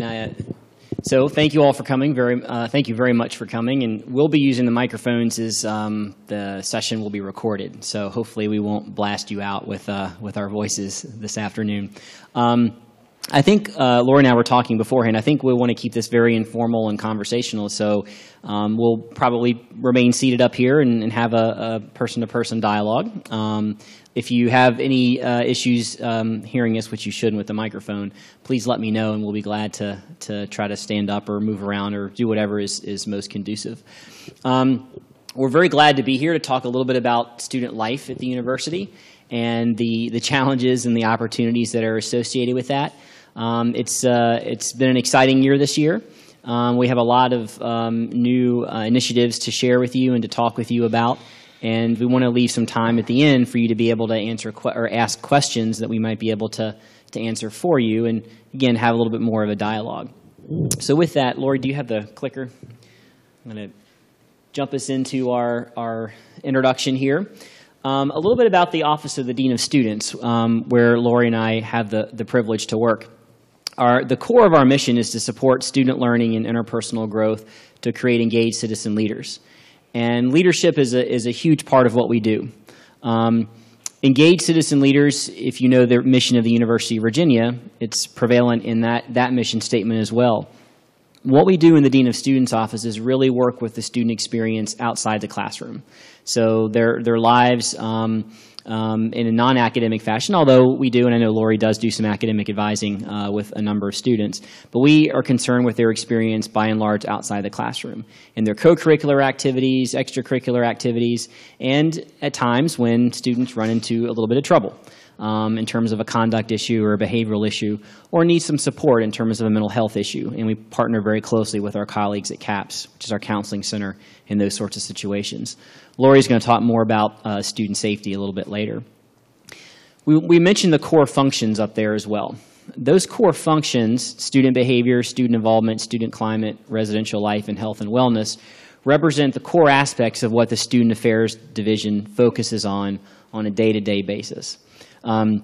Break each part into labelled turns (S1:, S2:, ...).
S1: and I, so thank you all for coming. Very, uh, thank you very much for coming. And we'll be using the microphones as um, the session will be recorded. So hopefully we won't blast you out with uh, with our voices this afternoon. Um, I think uh, Laurie and I were talking beforehand. I think we want to keep this very informal and conversational. So um, we'll probably remain seated up here and, and have a, person-to-person dialogue. Um, if you have any uh, issues um, hearing us, which you shouldn't with the microphone, please let me know, and we'll be glad to to try to stand up or move around or do whatever is is most conducive. Um, we're very glad to be here to talk a little bit about student life at the university and the the challenges and the opportunities that are associated with that. Um, it's, uh, it's been an exciting year this year. Um, we have a lot of um, new uh, initiatives to share with you and to talk with you about. And we want to leave some time at the end for you to be able to answer or ask questions that we might be able to, to answer for you and, again, have a little bit more of a dialogue. So with that, Laurie, do you have the clicker? I'm going to jump us into our, our introduction here. Um, a little bit about the Office of the Dean of Students, um, where Laurie and I have the, the privilege to work. Our, the core of our mission is to support student learning and interpersonal growth to create engaged citizen leaders. And leadership is a, is a huge part of what we do. Um, engaged citizen leaders, if you know the mission of the University of Virginia, it's prevalent in that, that mission statement as well. What we do in the Dean of Students office is really work with the student experience outside the classroom. So their, their lives, um, um, in a non-academic fashion, although we do, and I know Laurie does do some academic advising uh, with a number of students, but we are concerned with their experience by and large outside the classroom in their co-curricular activities, extracurricular activities, and at times when students run into a little bit of trouble. Um, in terms of a conduct issue or a behavioral issue, or need some support in terms of a mental health issue. And we partner very closely with our colleagues at CAPS, which is our counseling center in those sorts of situations. Laurie's going to talk more about uh, student safety a little bit later. We, we mentioned the core functions up there as well. Those core functions, student behavior, student involvement, student climate, residential life, and health and wellness, represent the core aspects of what the Student Affairs Division focuses on on a day-to-day -day basis. Um,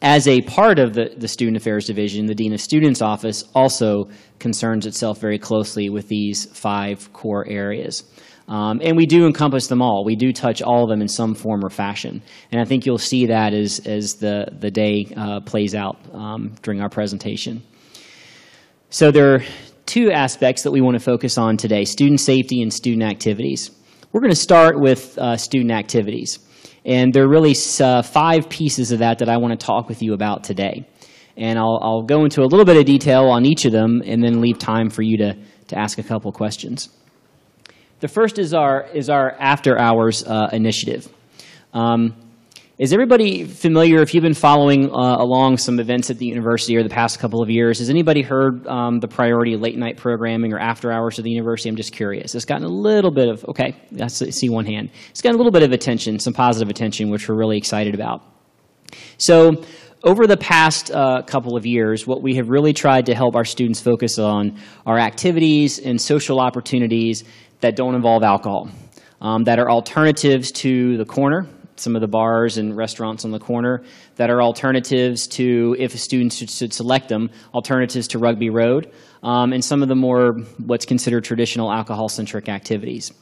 S1: as a part of the, the Student Affairs Division, the Dean of Students Office also concerns itself very closely with these five core areas. Um, and we do encompass them all. We do touch all of them in some form or fashion. And I think you'll see that as, as the, the day uh, plays out um, during our presentation. So there are two aspects that we want to focus on today, student safety and student activities. We're going to start with uh, student activities. And there are really uh, five pieces of that that I want to talk with you about today. And I'll, I'll go into a little bit of detail on each of them and then leave time for you to, to ask a couple questions. The first is our, is our after hours uh, initiative. Um, is everybody familiar, if you've been following uh, along some events at the university over the past couple of years, has anybody heard um, the priority late night programming or after hours of the university? I'm just curious. It's gotten a little bit of, okay, I see one hand. It's gotten a little bit of attention, some positive attention, which we're really excited about. So over the past uh, couple of years, what we have really tried to help our students focus on are activities and social opportunities that don't involve alcohol, um, that are alternatives to the corner, some of the bars and restaurants on the corner, that are alternatives to, if students should, should select them, alternatives to Rugby Road, um, and some of the more what's considered traditional alcohol-centric activities.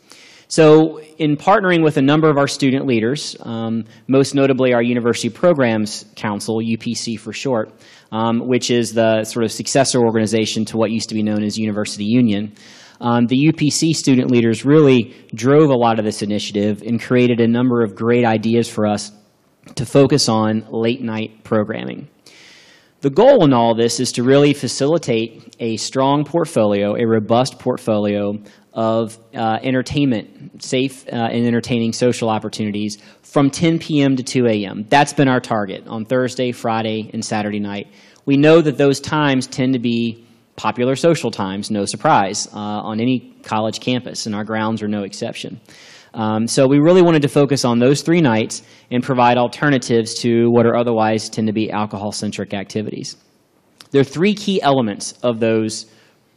S1: So in partnering with a number of our student leaders, um, most notably our University Programs Council, UPC for short, um, which is the sort of successor organization to what used to be known as University Union, um, the UPC student leaders really drove a lot of this initiative and created a number of great ideas for us to focus on late night programming. The goal in all this is to really facilitate a strong portfolio, a robust portfolio of uh, entertainment, safe uh, and entertaining social opportunities from 10 p.m. to 2 a.m. That's been our target on Thursday, Friday, and Saturday night. We know that those times tend to be popular social times, no surprise, uh, on any college campus, and our grounds are no exception. Um, so we really wanted to focus on those three nights and provide alternatives to what are otherwise tend to be alcohol-centric activities. There are three key elements of those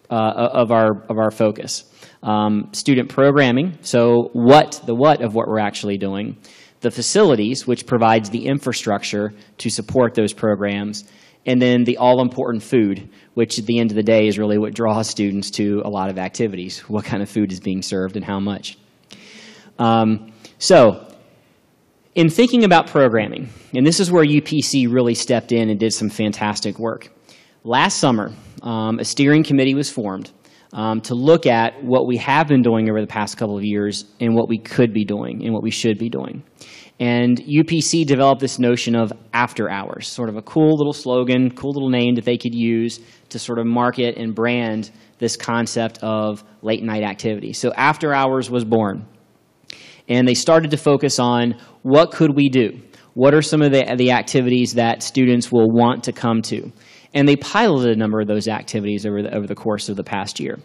S1: uh, of our of our focus: um, student programming. So what the what of what we're actually doing, the facilities, which provides the infrastructure to support those programs, and then the all important food, which at the end of the day is really what draws students to a lot of activities. What kind of food is being served and how much? Um, so, in thinking about programming, and this is where UPC really stepped in and did some fantastic work. Last summer, um, a steering committee was formed um, to look at what we have been doing over the past couple of years and what we could be doing and what we should be doing. And UPC developed this notion of after hours, sort of a cool little slogan, cool little name that they could use to sort of market and brand this concept of late night activity. So after hours was born. And they started to focus on what could we do? What are some of the, the activities that students will want to come to? And they piloted a number of those activities over the, over the course of the past year.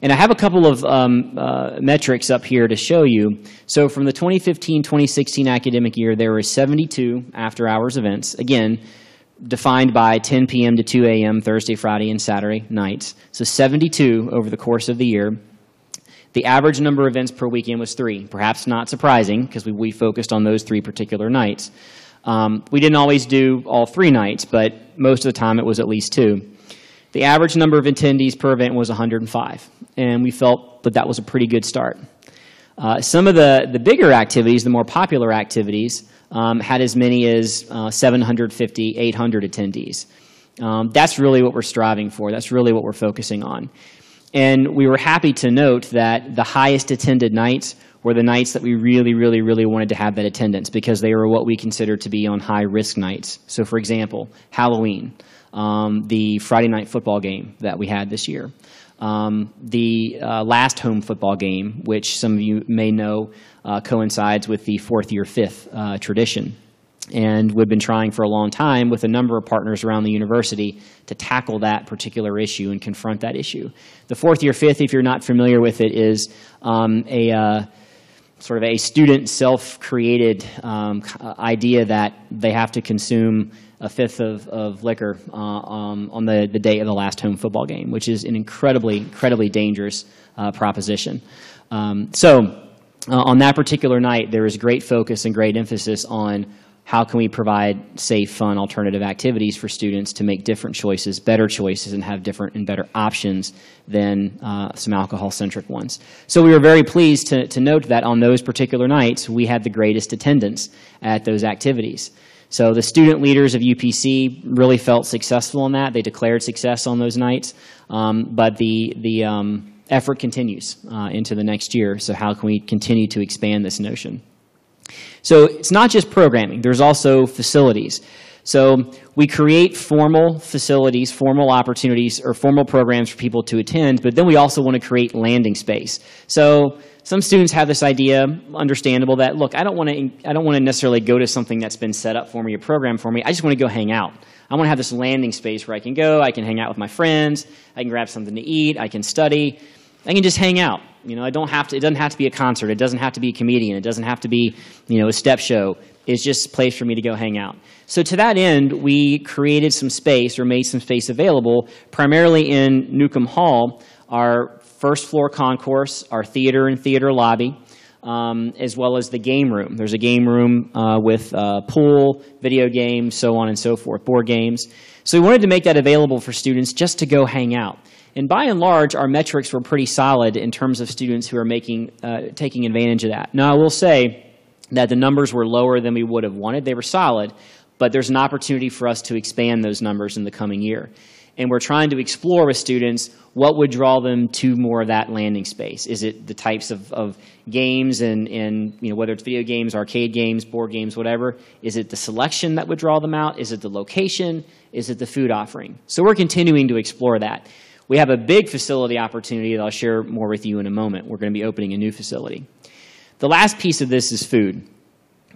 S1: And I have a couple of um, uh, metrics up here to show you. So from the 2015-2016 academic year, there were 72 after-hours events, again, defined by 10 p.m. to 2 a.m. Thursday, Friday, and Saturday nights. So 72 over the course of the year. The average number of events per weekend was three. Perhaps not surprising, because we, we focused on those three particular nights. Um, we didn't always do all three nights, but most of the time it was at least two. The average number of attendees per event was 105, and we felt that that was a pretty good start. Uh, some of the, the bigger activities, the more popular activities, um, had as many as uh, 750, 800 attendees. Um, that's really what we're striving for. That's really what we're focusing on. And we were happy to note that the highest attended nights were the nights that we really, really, really wanted to have that attendance because they were what we consider to be on high risk nights. So, for example, Halloween, um, the Friday night football game that we had this year, um, the uh, last home football game, which some of you may know uh, coincides with the fourth year fifth uh, tradition. And we've been trying for a long time with a number of partners around the university to tackle that particular issue and confront that issue. The fourth year fifth, if you're not familiar with it, is um, a uh, sort of a student self-created um, idea that they have to consume a fifth of, of liquor uh, um, on the, the day of the last home football game, which is an incredibly, incredibly dangerous uh, proposition. Um, so uh, on that particular night, there was great focus and great emphasis on how can we provide safe, fun, alternative activities for students to make different choices, better choices, and have different and better options than uh, some alcohol-centric ones. So we were very pleased to, to note that on those particular nights, we had the greatest attendance at those activities. So the student leaders of UPC really felt successful in that. They declared success on those nights, um, but the, the um, effort continues uh, into the next year. So how can we continue to expand this notion? So it's not just programming, there's also facilities. So we create formal facilities, formal opportunities, or formal programs for people to attend, but then we also want to create landing space. So some students have this idea, understandable, that look, I don't want to, I don't want to necessarily go to something that's been set up for me or programmed for me. I just want to go hang out. I want to have this landing space where I can go, I can hang out with my friends, I can grab something to eat, I can study, I can just hang out. You know, I don't have to, it doesn't have to be a concert. It doesn't have to be a comedian. It doesn't have to be, you know, a step show. It's just a place for me to go hang out. So to that end, we created some space or made some space available, primarily in Newcomb Hall, our first floor concourse, our theater and theater lobby, um, as well as the game room. There's a game room uh, with uh, pool, video games, so on and so forth, board games. So we wanted to make that available for students just to go hang out. And by and large, our metrics were pretty solid in terms of students who are making, uh, taking advantage of that. Now, I will say that the numbers were lower than we would have wanted. They were solid, but there's an opportunity for us to expand those numbers in the coming year. And we're trying to explore with students what would draw them to more of that landing space. Is it the types of, of games and, and you know, whether it's video games, arcade games, board games, whatever? Is it the selection that would draw them out? Is it the location? Is it the food offering? So we're continuing to explore that. We have a big facility opportunity that I'll share more with you in a moment. We're going to be opening a new facility. The last piece of this is food.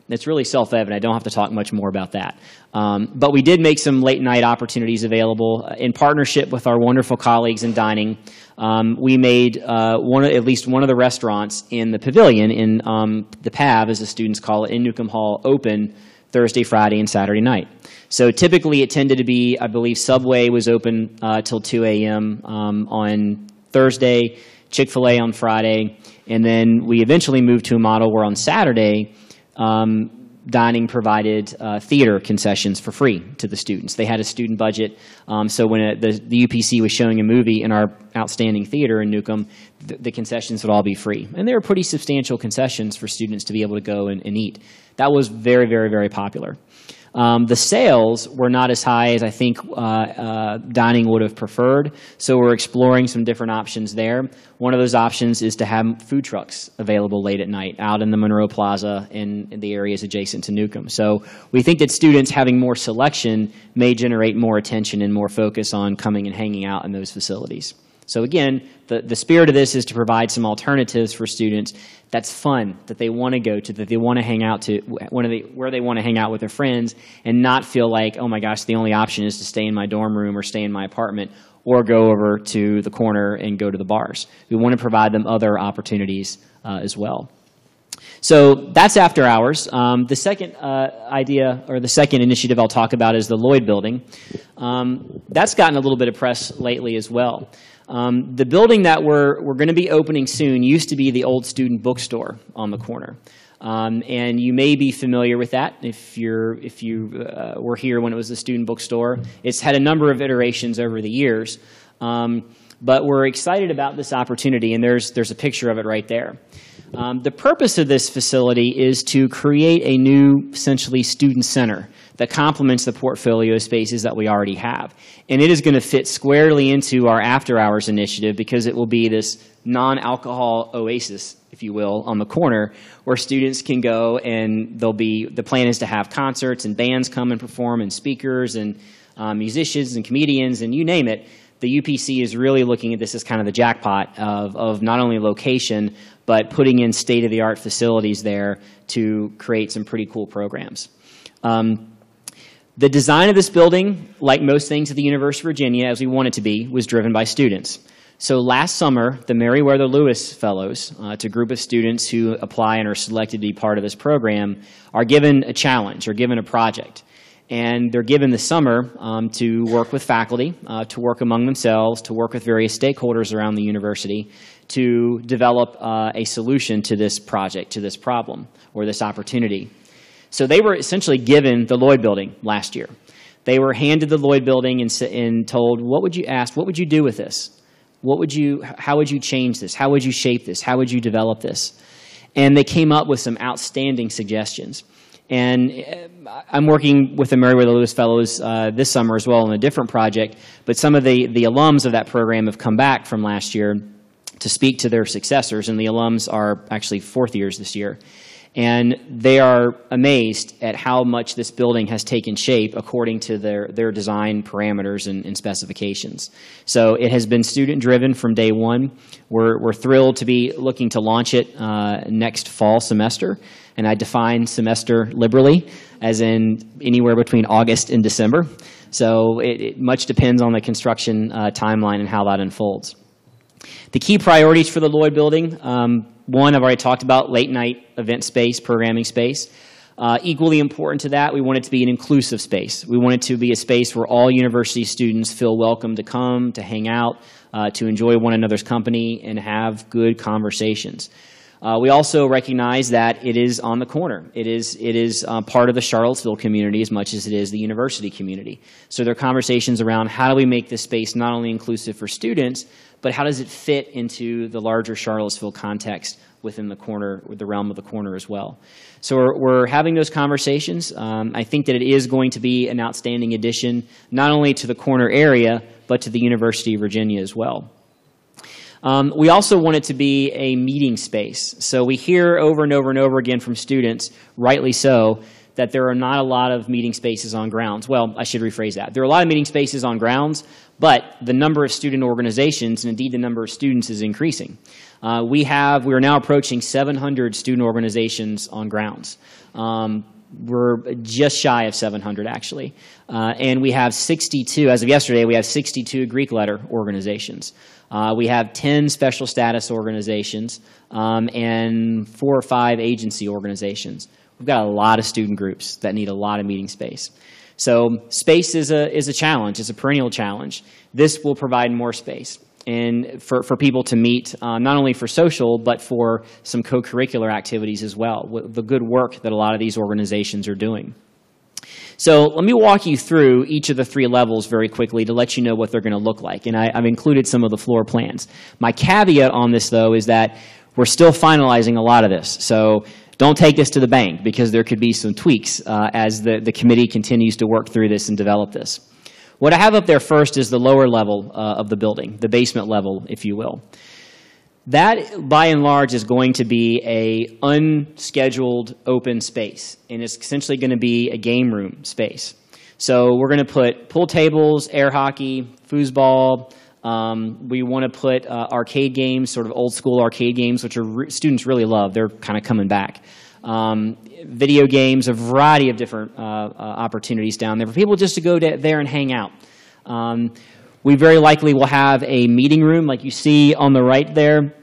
S1: It's really self-evident. I don't have to talk much more about that. Um, but we did make some late night opportunities available in partnership with our wonderful colleagues in dining. Um, we made uh, one, at least one of the restaurants in the pavilion in um, the PAV, as the students call it, in Newcomb Hall, open Thursday, Friday, and Saturday night. So typically it tended to be, I believe Subway was open uh, till 2 a.m. Um, on Thursday, Chick-fil-A on Friday, and then we eventually moved to a model where on Saturday, um, dining provided uh, theater concessions for free to the students. They had a student budget, um, so when a, the, the UPC was showing a movie in our outstanding theater in Newcomb, the, the, concessions would all be free. And they were pretty substantial concessions for students to be able to go and, and eat. That was very, very, very popular. Um, the sales were not as high as I think uh, uh, dining would have preferred, so we're exploring some different options there. One of those options is to have food trucks available late at night out in the Monroe Plaza in the areas adjacent to Newcomb. So we think that students having more selection may generate more attention and more focus on coming and hanging out in those facilities. So again, the, the spirit of this is to provide some alternatives for students that's fun, that they want to go to, that they want to hang out to, one of the, where they want to hang out with their friends and not feel like, oh my gosh, the only option is to stay in my dorm room or stay in my apartment or go over to the corner and go to the bars. We want to provide them other opportunities uh, as well. So that's after hours. Um, the second uh, idea or the second initiative I'll talk about is the Lloyd Building. Um, that's gotten a little bit of press lately as well. Um, the building that we're, we're going to be opening soon used to be the old student bookstore on the corner. Um, and you may be familiar with that if, you're, if you uh, were here when it was the student bookstore. It's had a number of iterations over the years. Um, but we're excited about this opportunity, and there's, there's a picture of it right there. Um, the purpose of this facility is to create a new, essentially, student center that complements the portfolio spaces that we already have. And it is going to fit squarely into our after hours initiative because it will be this non-alcohol oasis, if you will, on the corner where students can go and they'll be, the plan is to have concerts and bands come and perform and speakers and um, musicians and comedians and you name it. The UPC is really looking at this as kind of the jackpot of, of not only location, but putting in state-of-the-art facilities there to create some pretty cool programs. Um, the design of this building, like most things at the University of Virginia, as we want it to be, was driven by students. So last summer, the Meriwether Lewis Fellows, uh, it's a group of students who apply and are selected to be part of this program, are given a challenge or given a project. And they're given the summer um, to work with faculty, uh, to work among themselves, to work with various stakeholders around the university to develop uh, a solution to this project, to this problem, or this opportunity. So they were essentially given the Lloyd building last year. They were handed the Lloyd building and, and told, what would you ask? What would you do with this? What would you, how would you change this? How would you shape this? How would you develop this? And they came up with some outstanding suggestions. And uh, I'm working with the Meriwether Lewis Fellows uh, this summer as well on a different project, but some of the, the alums of that program have come back from last year to speak to their successors, and the alums are actually fourth years this year. And they are amazed at how much this building has taken shape according to their, their design parameters and, and specifications. So it has been student driven from day one. We're, we're thrilled to be looking to launch it uh, next fall semester. And I define semester liberally, as in anywhere between August and December. So it, it much depends on the construction uh, timeline and how that unfolds. The key priorities for the Lloyd building, um, one I've already talked about, late night event space, programming space. Uh, equally important to that, we want it to be an inclusive space. We want it to be a space where all university students feel welcome to come, to hang out, uh, to enjoy one another's company, and have good conversations. Uh, we also recognize that it is on the corner. It is, it is uh, part of the Charlottesville community as much as it is the university community. So there are conversations around how do we make this space not only inclusive for students, but how does it fit into the larger Charlottesville context within the corner, the realm of the corner as well. So we're, we're having those conversations. Um, I think that it is going to be an outstanding addition, not only to the corner area, but to the University of Virginia as well. Um, we also want it to be a meeting space. So we hear over and over and over again from students, rightly so, that there are not a lot of meeting spaces on grounds. Well, I should rephrase that. There are a lot of meeting spaces on grounds, but the number of student organizations, and indeed the number of students, is increasing. Uh, we have, we are now approaching 700 student organizations on grounds. Um, we're just shy of 700 actually. Uh, and we have 62, as of yesterday, we have 62 Greek letter organizations. Uh, we have 10 special status organizations um, and four or five agency organizations. We've got a lot of student groups that need a lot of meeting space. So space is a, is a challenge. It's a perennial challenge. This will provide more space. and for, for people to meet, uh, not only for social, but for some co-curricular activities as well, the good work that a lot of these organizations are doing. So let me walk you through each of the three levels very quickly to let you know what they're going to look like. And I, have included some of the floor plans. My caveat on this, though, is that we're still finalizing a lot of this. So don't take this to the bank because there could be some tweaks uh, as the, the committee continues to work through this and develop this. What I have up there first is the lower level uh, of the building, the basement level, if you will. That, by and large, is going to be a unscheduled open space, and it's essentially going to be a game room space. So we're going to put pool tables, air hockey, foosball. Um, we want to put uh, arcade games, sort of old school arcade games, which are re students really love. They're kind of coming back. Um, video games, a variety of different uh, uh, opportunities down there for people just to go there and hang out. Um, we very likely will have a meeting room like you see on the right there.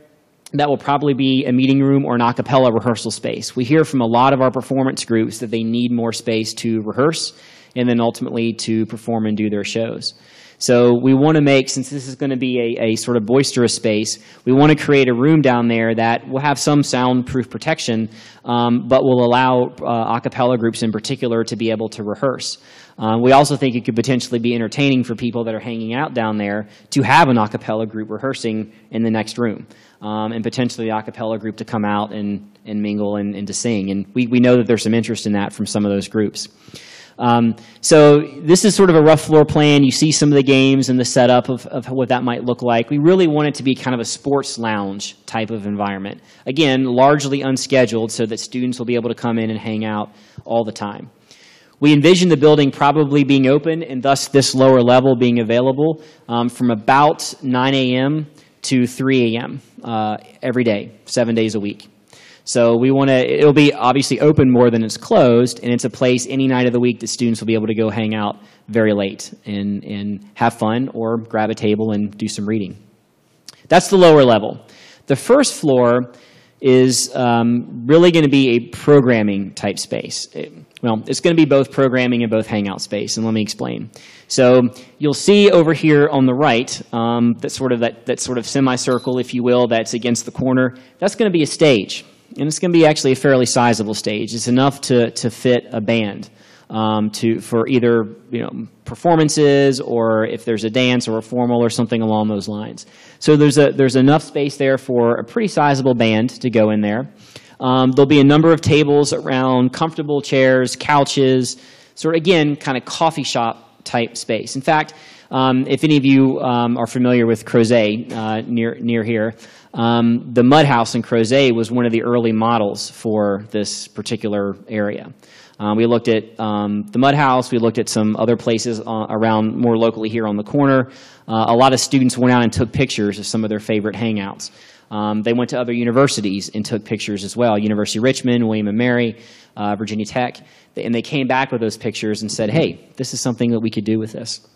S1: That will probably be a meeting room or an a cappella rehearsal space. We hear from a lot of our performance groups that they need more space to rehearse and then ultimately to perform and do their shows. So we want to make, since this is going to be a, a sort of boisterous space, we want to create a room down there that will have some soundproof protection, um, but will allow uh, a cappella groups in particular to be able to rehearse. Uh, we also think it could potentially be entertaining for people that are hanging out down there to have an a cappella group rehearsing in the next room. Um, and potentially the a cappella group to come out and, and mingle and, and to sing. And we, we know that there's some interest in that from some of those groups. Um, so this is sort of a rough floor plan. You see some of the games and the setup of, of what that might look like. We really want it to be kind of a sports lounge type of environment. Again, largely unscheduled so that students will be able to come in and hang out all the time. We envision the building probably being open and thus this lower level being available um, from about 9 a.m. to 3 a.m. Uh, every day, seven days a week. So we want to, it'll be obviously open more than it's closed, and it's a place any night of the week that students will be able to go hang out very late and, and have fun or grab a table and do some reading. That's the lower level. The first floor is um, really going to be a programming type space. It, well, it's going to be both programming and both hangout space, and let me explain. So you'll see over here on the right, um, that sort of that, that sort of semicircle, if you will, that's against the corner. That's going to be a stage and it's going to be actually a fairly sizable stage. It's enough to, to fit a band um, to, for either you know, performances or if there's a dance or a formal or something along those lines. So there's, a, there's enough space there for a pretty sizable band to go in there. Um, there'll be a number of tables around comfortable chairs, couches, sort of, again, kind of coffee shop type space. In fact, um, if any of you um, are familiar with Crozet uh, near, near here, um, the mud house in Crozet was one of the early models for this particular area. Uh, we looked at um, the mud house. We looked at some other places uh, around more locally here on the corner. Uh, a lot of students went out and took pictures of some of their favorite hangouts. Um, they went to other universities and took pictures as well. University of Richmond, William & Mary, uh, Virginia Tech. And they came back with those pictures and said, hey, this is something that we could do with this.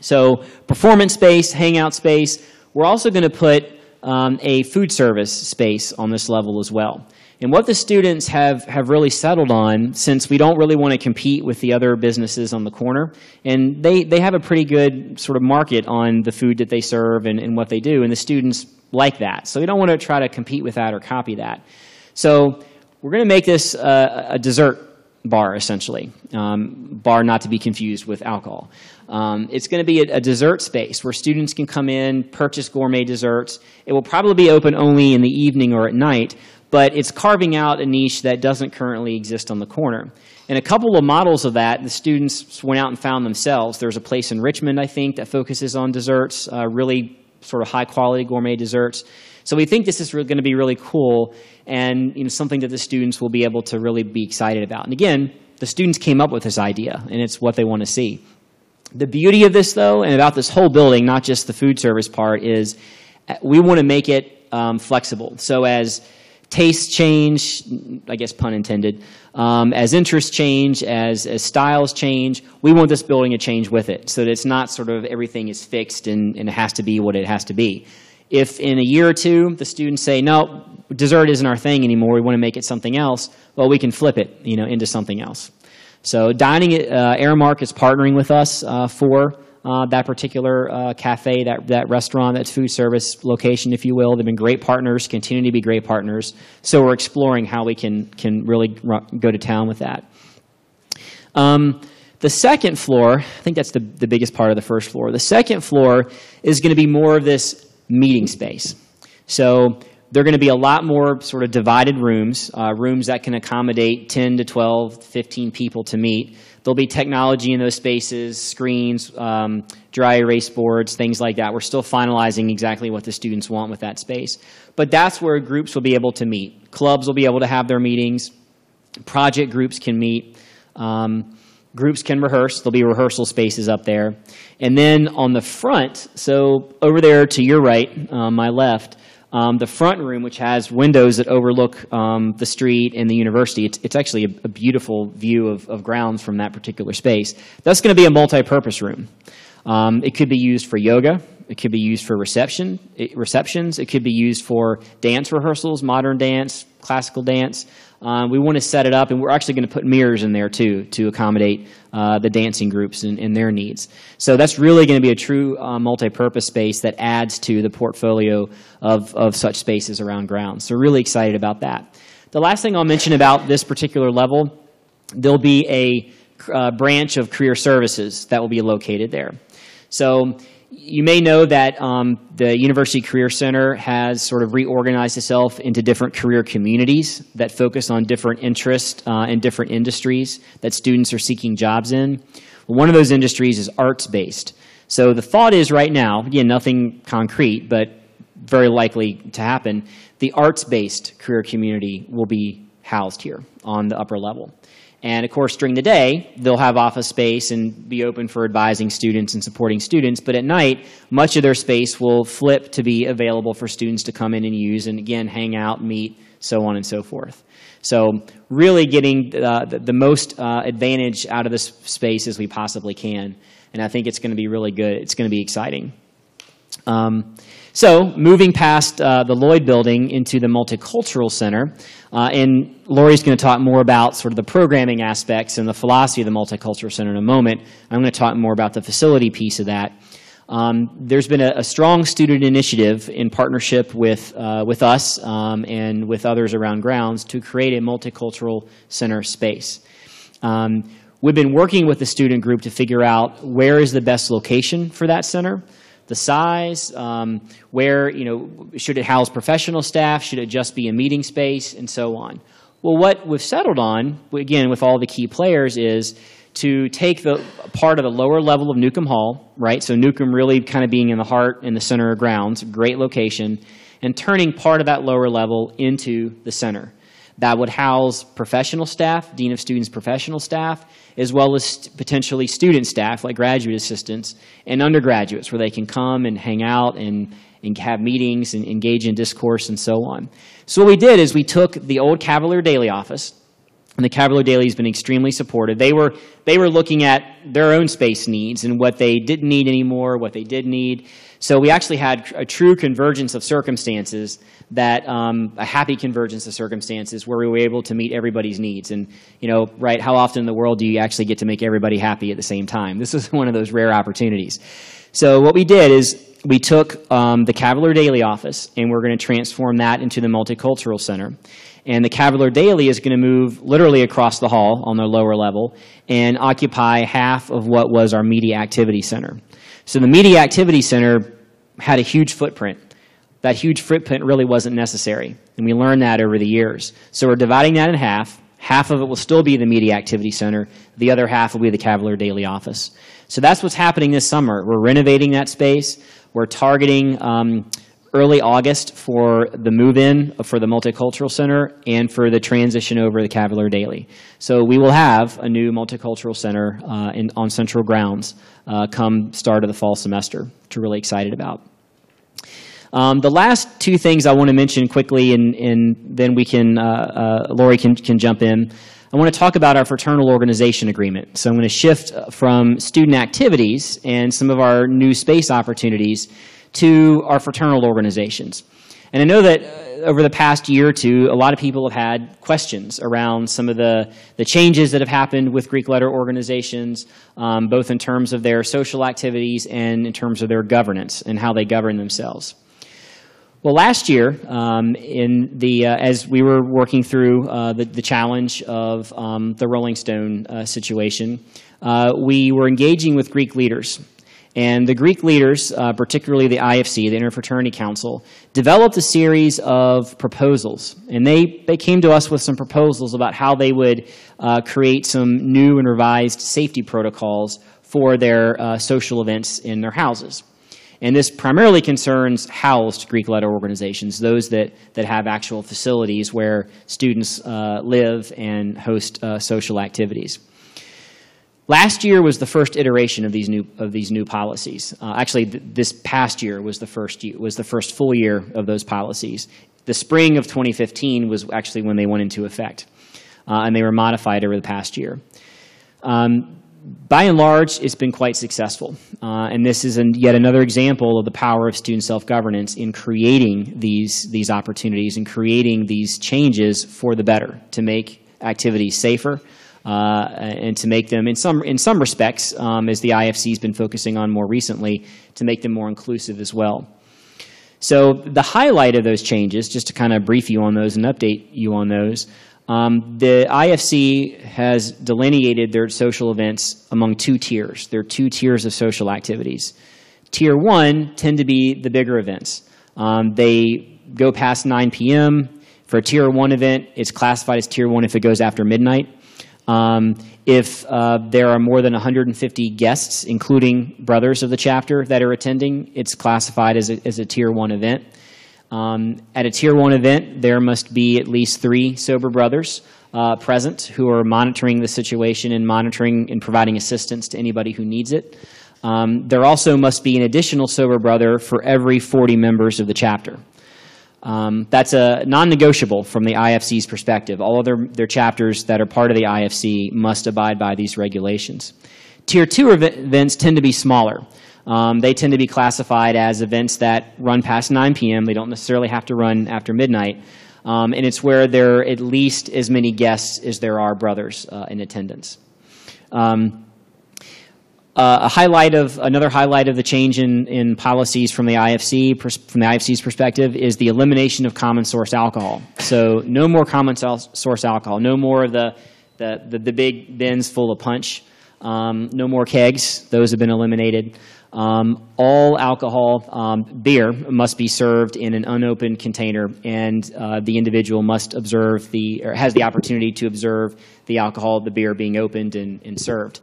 S1: So performance space, hangout space. We're also going to put um, a food service space on this level as well. And what the students have, have really settled on, since we don't really want to compete with the other businesses on the corner, and they, they have a pretty good sort of market on the food that they serve and, and what they do, and the students like that. So we don't want to try to compete with that or copy that. So we're going to make this uh, a dessert bar, essentially. Um, bar not to be confused with alcohol. Um, it's going to be a, a, dessert space where students can come in, purchase gourmet desserts. It will probably be open only in the evening or at night, but it's carving out a niche that doesn't currently exist on the corner. And a couple of models of that, the students went out and found themselves. There's a place in Richmond, I think, that focuses on desserts, uh, really sort of high quality gourmet desserts. So we think this is going to be really cool and you know, something that the students will be able to really be excited about. And again, the students came up with this idea, and it's what they want to see. The beauty of this, though, and about this whole building, not just the food service part, is uh, we want to make it um, flexible. So as tastes change, I guess pun intended, um, as interests change, as, as styles change, we want this building to change with it so that it's not sort of everything is fixed and, and it has to be what it has to be. If in a year or two the students say, no, dessert isn't our thing anymore, we want to make it something else, well, we can flip it you know, into something else. So Dining uh, Aramark is partnering with us uh, for uh, that particular uh, cafe, that, that restaurant, that food service location, if you will. They've been great partners, continue to be great partners. So we're exploring how we can, can really go to town with that. Um, the second floor, I think that's the, the biggest part of the first floor. The second floor is going to be more of this meeting space. So there are going to be a lot more sort of divided rooms, uh, rooms that can accommodate 10 to 12, 15 people to meet. There'll be technology in those spaces, screens, um, dry erase boards, things like that. We're still finalizing exactly what the students want with that space. But that's where groups will be able to meet. Clubs will be able to have their meetings. Project groups can meet. Um, Groups can rehearse. There'll be rehearsal spaces up there. And then on the front, so over there to your right, uh, my left, um, the front room, which has windows that overlook um, the street and the university, it's, it's actually a, a beautiful view of, of, grounds from that particular space. That's going to be a multi-purpose room. Um, it could be used for yoga. It could be used for reception, it, receptions. It could be used for dance rehearsals, modern dance, classical dance. Um, we want to set it up, and we're actually going to put mirrors in there too to accommodate uh, the dancing groups and, and, their needs. So that's really going to be a true uh, multi-purpose space that adds to the portfolio of, of such spaces around grounds. So really excited about that. The last thing I'll mention about this particular level, there'll be a uh, branch of career services that will be located there. So you may know that um, the University Career Center has sort of reorganized itself into different career communities that focus on different interests uh, and different industries that students are seeking jobs in. One of those industries is arts-based. So the thought is right now, again, nothing concrete, but very likely to happen, the arts-based career community will be housed here on the upper level. And of course, during the day, they'll have office space and be open for advising students and supporting students. But at night, much of their space will flip to be available for students to come in and use and again, hang out, meet, so on and so forth. So really getting uh, the, the, most uh, advantage out of this space as we possibly can. And I think it's going to be really good. It's going to be exciting. Um, so moving past uh, the Lloyd building into the Multicultural Center, uh, and Laurie's going to talk more about sort of the programming aspects and the philosophy of the Multicultural Center in a moment. I'm going to talk more about the facility piece of that. Um, there's been a, a, strong student initiative in partnership with, uh, with us um, and with others around grounds to create a multicultural center space. Um, we've been working with the student group to figure out where is the best location for that center the size, um, where, you know, should it house professional staff, should it just be a meeting space, and so on. Well, what we've settled on, again, with all the key players, is to take the part of the lower level of Newcomb Hall, right? So Newcomb really kind of being in the heart and the center of grounds, great location, and turning part of that lower level into the center. That would house professional staff, Dean of Students professional staff, as well as potentially student staff like graduate assistants and undergraduates where they can come and hang out and, and have meetings and engage in discourse and so on. So what we did is we took the old Cavalier Daily office, and the Cavalier Daily has been extremely supportive. They were, they were looking at their own space needs and what they didn't need anymore, what they did need. So we actually had a true convergence of circumstances that um, a happy convergence of circumstances where we were able to meet everybody's needs. And, you know, right, how often in the world do you actually get to make everybody happy at the same time? This is one of those rare opportunities. So what we did is we took um, the Cavalier Daily office and we're going to transform that into the Multicultural Center. And the Cavalier Daily is going to move literally across the hall on the lower level and occupy half of what was our Media Activity Center. So the Media Activity Center had a huge footprint. That huge footprint really wasn't necessary, and we learned that over the years. So we're dividing that in half. Half of it will still be the Media Activity Center. The other half will be the Cavalier Daily office. So that's what's happening this summer. We're renovating that space. We're targeting um, early August for the move-in for the Multicultural Center and for the transition over the Cavalier Daily. So we will have a new Multicultural Center uh, in, on Central Grounds uh, come start of the fall semester, which we're really excited about. Um, the last two things I want to mention quickly, and, and then we can, uh, uh, Laurie can, can jump in. I want to talk about our fraternal organization agreement. So I'm going to shift from student activities and some of our new space opportunities to our fraternal organizations. And I know that uh, over the past year or two, a lot of people have had questions around some of the, the changes that have happened with Greek letter organizations, um, both in terms of their social activities and in terms of their governance and how they govern themselves. Well, last year, um, in the uh, as we were working through uh, the, the challenge of um, the Rolling Stone uh, situation, uh, we were engaging with Greek leaders. And the Greek leaders, uh, particularly the IFC, the Interfraternity Council, developed a series of proposals. And they, they came to us with some proposals about how they would uh, create some new and revised safety protocols for their social events in their houses. And this primarily concerns housed Greek letter organizations, those that, that have actual facilities where students uh, live and host uh, social activities. Last year was the first iteration of these new of these new policies. Uh, actually, th this past year was the first was the first full year of those policies. The spring of 2015 was actually when they went into effect, uh, and they were modified over the past year. Um, by and large, it's been quite successful. Uh, and this is an, yet another example of the power of student self-governance in creating these, these opportunities and creating these changes for the better to make activities safer uh, and to make them, in some, in some respects, um, as the IFC has been focusing on more recently, to make them more inclusive as well. So the highlight of those changes, just to kind of brief you on those and update you on those, um, the IFC has delineated their social events among two tiers. There are two tiers of social activities. Tier one tend to be the bigger events. Um, they go past 9 p.m. For a tier one event, it's classified as tier one if it goes after midnight. Um, if uh, there are more than 150 guests, including brothers of the chapter that are attending, it's classified as a, as a tier one event. Um, at a Tier 1 event, there must be at least three sober brothers uh, present who are monitoring the situation and monitoring and providing assistance to anybody who needs it. Um, there also must be an additional sober brother for every 40 members of the chapter. Um, that's a non-negotiable from the IFC's perspective. All of their, their chapters that are part of the IFC must abide by these regulations. Tier 2 events tend to be smaller. Um, they tend to be classified as events that run past 9 p.m. They don't necessarily have to run after midnight. Um, and it's where there are at least as many guests as there are brothers uh, in attendance. Um, uh, a highlight of another highlight of the change in, in policies from the IFC from the IFC's perspective is the elimination of common source alcohol. So no more common source alcohol, no more of the the, the, the big bins full of punch, um, no more kegs. Those have been eliminated. Um, all alcohol um, beer must be served in an unopened container, and uh, the individual must observe the or has the opportunity to observe the alcohol the beer being opened and, and served.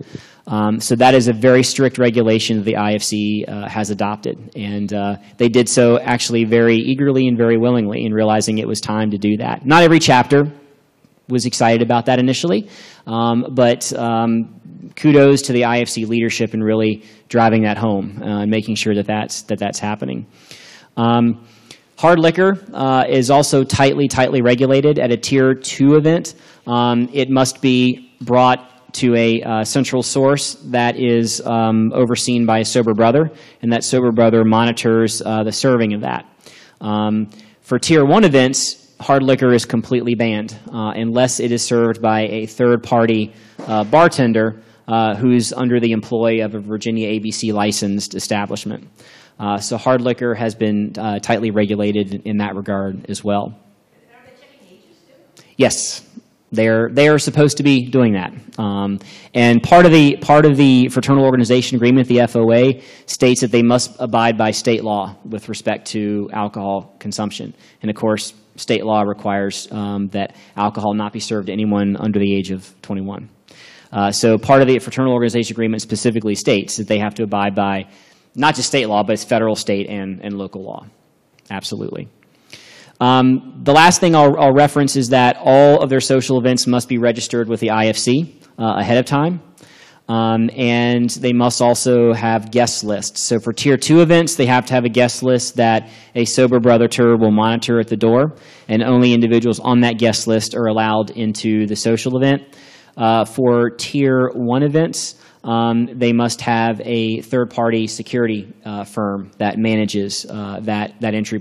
S1: Um, so that is a very strict regulation the IFC uh, has adopted, and uh, they did so actually very eagerly and very willingly in realizing it was time to do that. Not every chapter was excited about that initially, um, but um, kudos to the IFC leadership in really driving that home uh, and making sure that that's, that that's happening. Um, hard liquor uh, is also tightly, tightly regulated at a Tier 2 event. Um, it must be brought to a uh, central source that is um, overseen by a sober brother, and that sober brother monitors uh, the serving of that. Um, for Tier 1 events, hard liquor is completely banned uh, unless it is served by a third party uh, bartender uh, who's under the employ of a Virginia ABC licensed establishment. Uh, so hard liquor has been uh, tightly regulated in that regard as well. Yes, they're they are supposed to be doing that. Um, and part of the part of the fraternal organization agreement, the FOA, states that they must abide by state law with respect to alcohol consumption. And of course, state law requires um, that alcohol not be served to anyone under the age of 21. Uh, so part of the fraternal organization agreement specifically states that they have to abide by not just state law, but it's federal, state, and, and local law. Absolutely. Um, the last thing I'll, I'll, reference is that all of their social events must be registered with the IFC uh, ahead of time. Um, and they must also have guest lists. So for tier two events, they have to have a guest list that a sober brother tour will monitor at the door, and only individuals on that guest list are allowed into the social event. Uh, for Tier 1 events, um, they must have a third-party security uh, firm that manages uh, that, that entry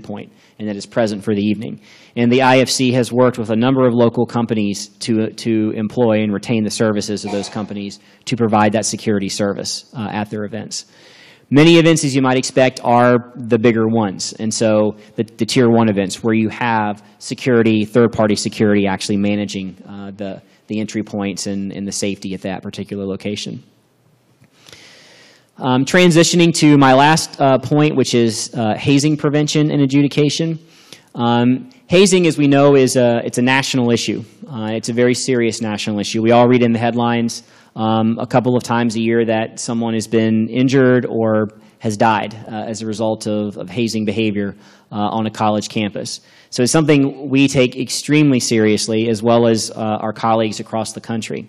S1: and that is present for the evening. And the IFC has worked with a number of local companies to, to employ and retain the services of those companies to provide that security service uh, at their events. Many events, as you might expect, are the bigger ones. And so the, the tier one events where you have security, third party security actually managing uh, the, the entry points and, and the safety at that particular location. Um, transitioning to my last uh, point, which is uh, hazing prevention and adjudication. Um, hazing, as we know, is a, it's a national issue. Uh, it's a very serious national issue. We all read in the headlines um, a couple of times a year that someone has been injured or has died uh, as a result of, of hazing behavior uh, on a college campus. So it's something we take extremely seriously, as well as uh, our colleagues across the country.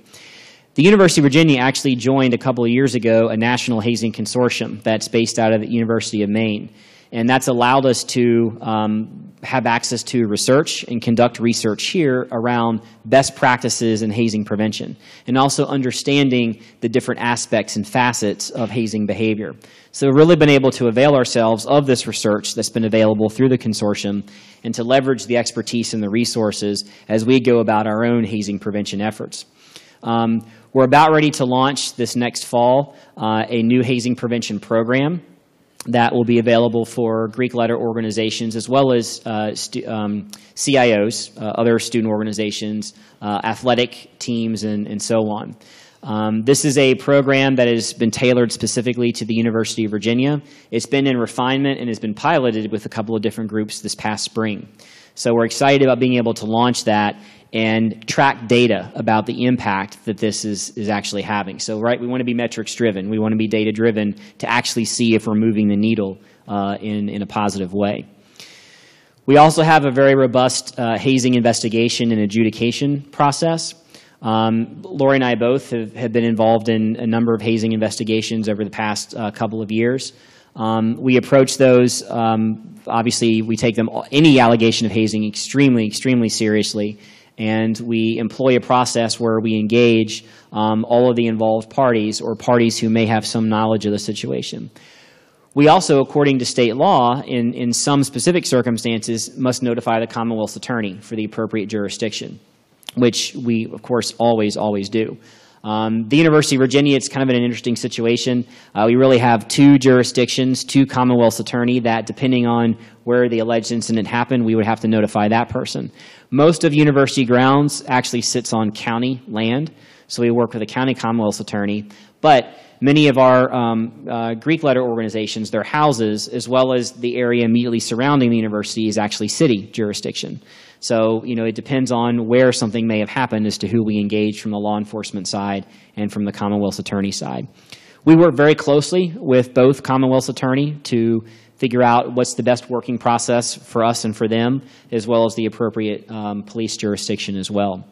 S1: The University of Virginia actually joined a couple of years ago a national hazing consortium that's based out of the University of Maine. And that's allowed us to um, have access to research and conduct research here around best practices in hazing prevention and also understanding the different aspects and facets of hazing behavior. So we've really been able to avail ourselves of this research that's been available through the consortium and to leverage the expertise and the resources as we go about our own hazing prevention efforts. Um, we're about ready to launch this next fall uh, a new hazing prevention program that will be available for Greek letter organizations as well as uh, um, CIOs, uh, other student organizations, uh, athletic teams, and, and so on. Um, this is a program that has been tailored specifically to the University of Virginia. It's been in refinement and has been piloted with a couple of different groups this past spring. So we're excited about being able to launch that and track data about the impact that this is, is actually having. So, right, we want to be metrics driven. We want to be data driven to actually see if we're moving the needle uh, in, in a positive way. We also have a very robust uh, hazing investigation and adjudication process. Um, Laurie and I both have, have, been involved in a number of hazing investigations over the past uh, couple of years. Um, we approach those, um, obviously, we take them, any allegation of hazing extremely, extremely seriously and we employ a process where we engage um, all of the involved parties or parties who may have some knowledge of the situation. We also, according to state law, in, in some specific circumstances, must notify the Commonwealth's attorney for the appropriate jurisdiction, which we, of course, always, always do. Um, the University of Virginia, it's kind of an interesting situation. Uh, we really have two jurisdictions, two Commonwealth's attorney that, depending on where the alleged incident happened, we would have to notify that person. Most of university grounds actually sits on county land, so we work with a county Commonwealth's attorney. But many of our um, uh, Greek letter organizations, their houses, as well as the area immediately surrounding the university, is actually city jurisdiction. So, you know, it depends on where something may have happened as to who we engage from the law enforcement side and from the Commonwealth's attorney side. We work very closely with both Commonwealth's attorney to figure out what's the best working process for us and for them, as well as the appropriate um, police jurisdiction as well.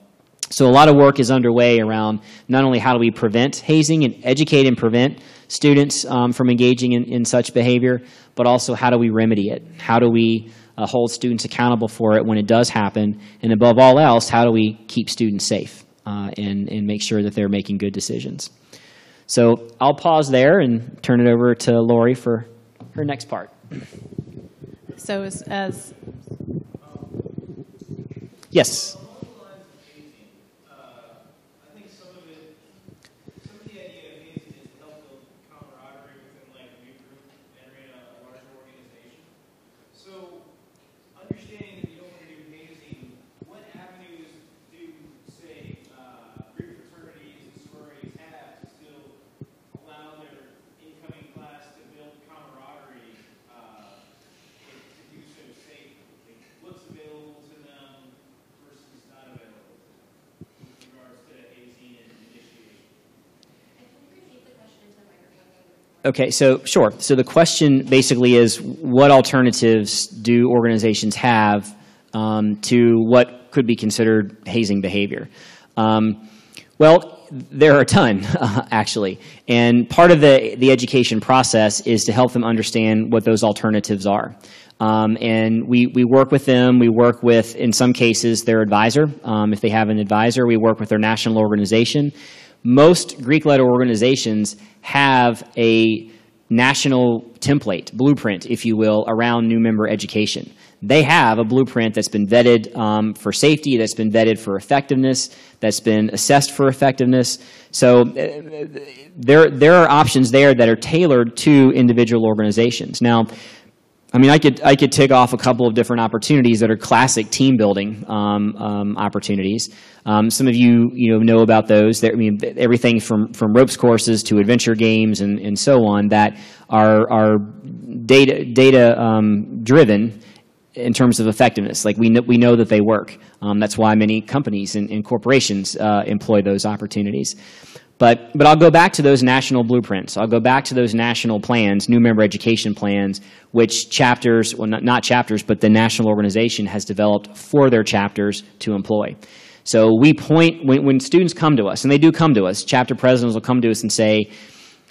S1: So a lot of work is underway around not only how do we prevent hazing and educate and prevent students um, from engaging in, in, such behavior, but also how do we remedy it? How do we uh, hold students accountable for it when it does happen? And above all else, how do we keep students safe uh, and, and make sure that they're making good decisions? So I'll pause there and turn it over to Laurie for her next part.
S2: So as, as
S1: yes. Okay, so sure. So the question basically is what alternatives do organizations have um, to what could be considered hazing behavior? Um, well, there are a ton, uh, actually. And part of the, the education process is to help them understand what those alternatives are. Um, and we, we work with them. We work with, in some cases, their advisor. Um, if they have an advisor, we work with their national organization most Greek letter organizations have a national template, blueprint, if you will, around new member education. they have a blueprint that's been vetted um, for safety, that's been vetted for effectiveness, that's been assessed for effectiveness. So uh, there, there are options there that are tailored to individual organizations. Now, I mean, I could I could tick off a couple of different opportunities that are classic team building um, um, opportunities. Um, some of you you know know about those. I mean, everything from from ropes courses to adventure games and, and so on that are are data data um, driven in terms of effectiveness. Like we know, we know that they work. Um, that's why many companies and, and corporations uh, employ those opportunities. But, but I'll go back to those national blueprints. I'll go back to those national plans, new member education plans, which chapters, well, not, not chapters, but the national organization has developed for their chapters to employ. So we point, when, when students come to us, and they do come to us, chapter presidents will come to us and say,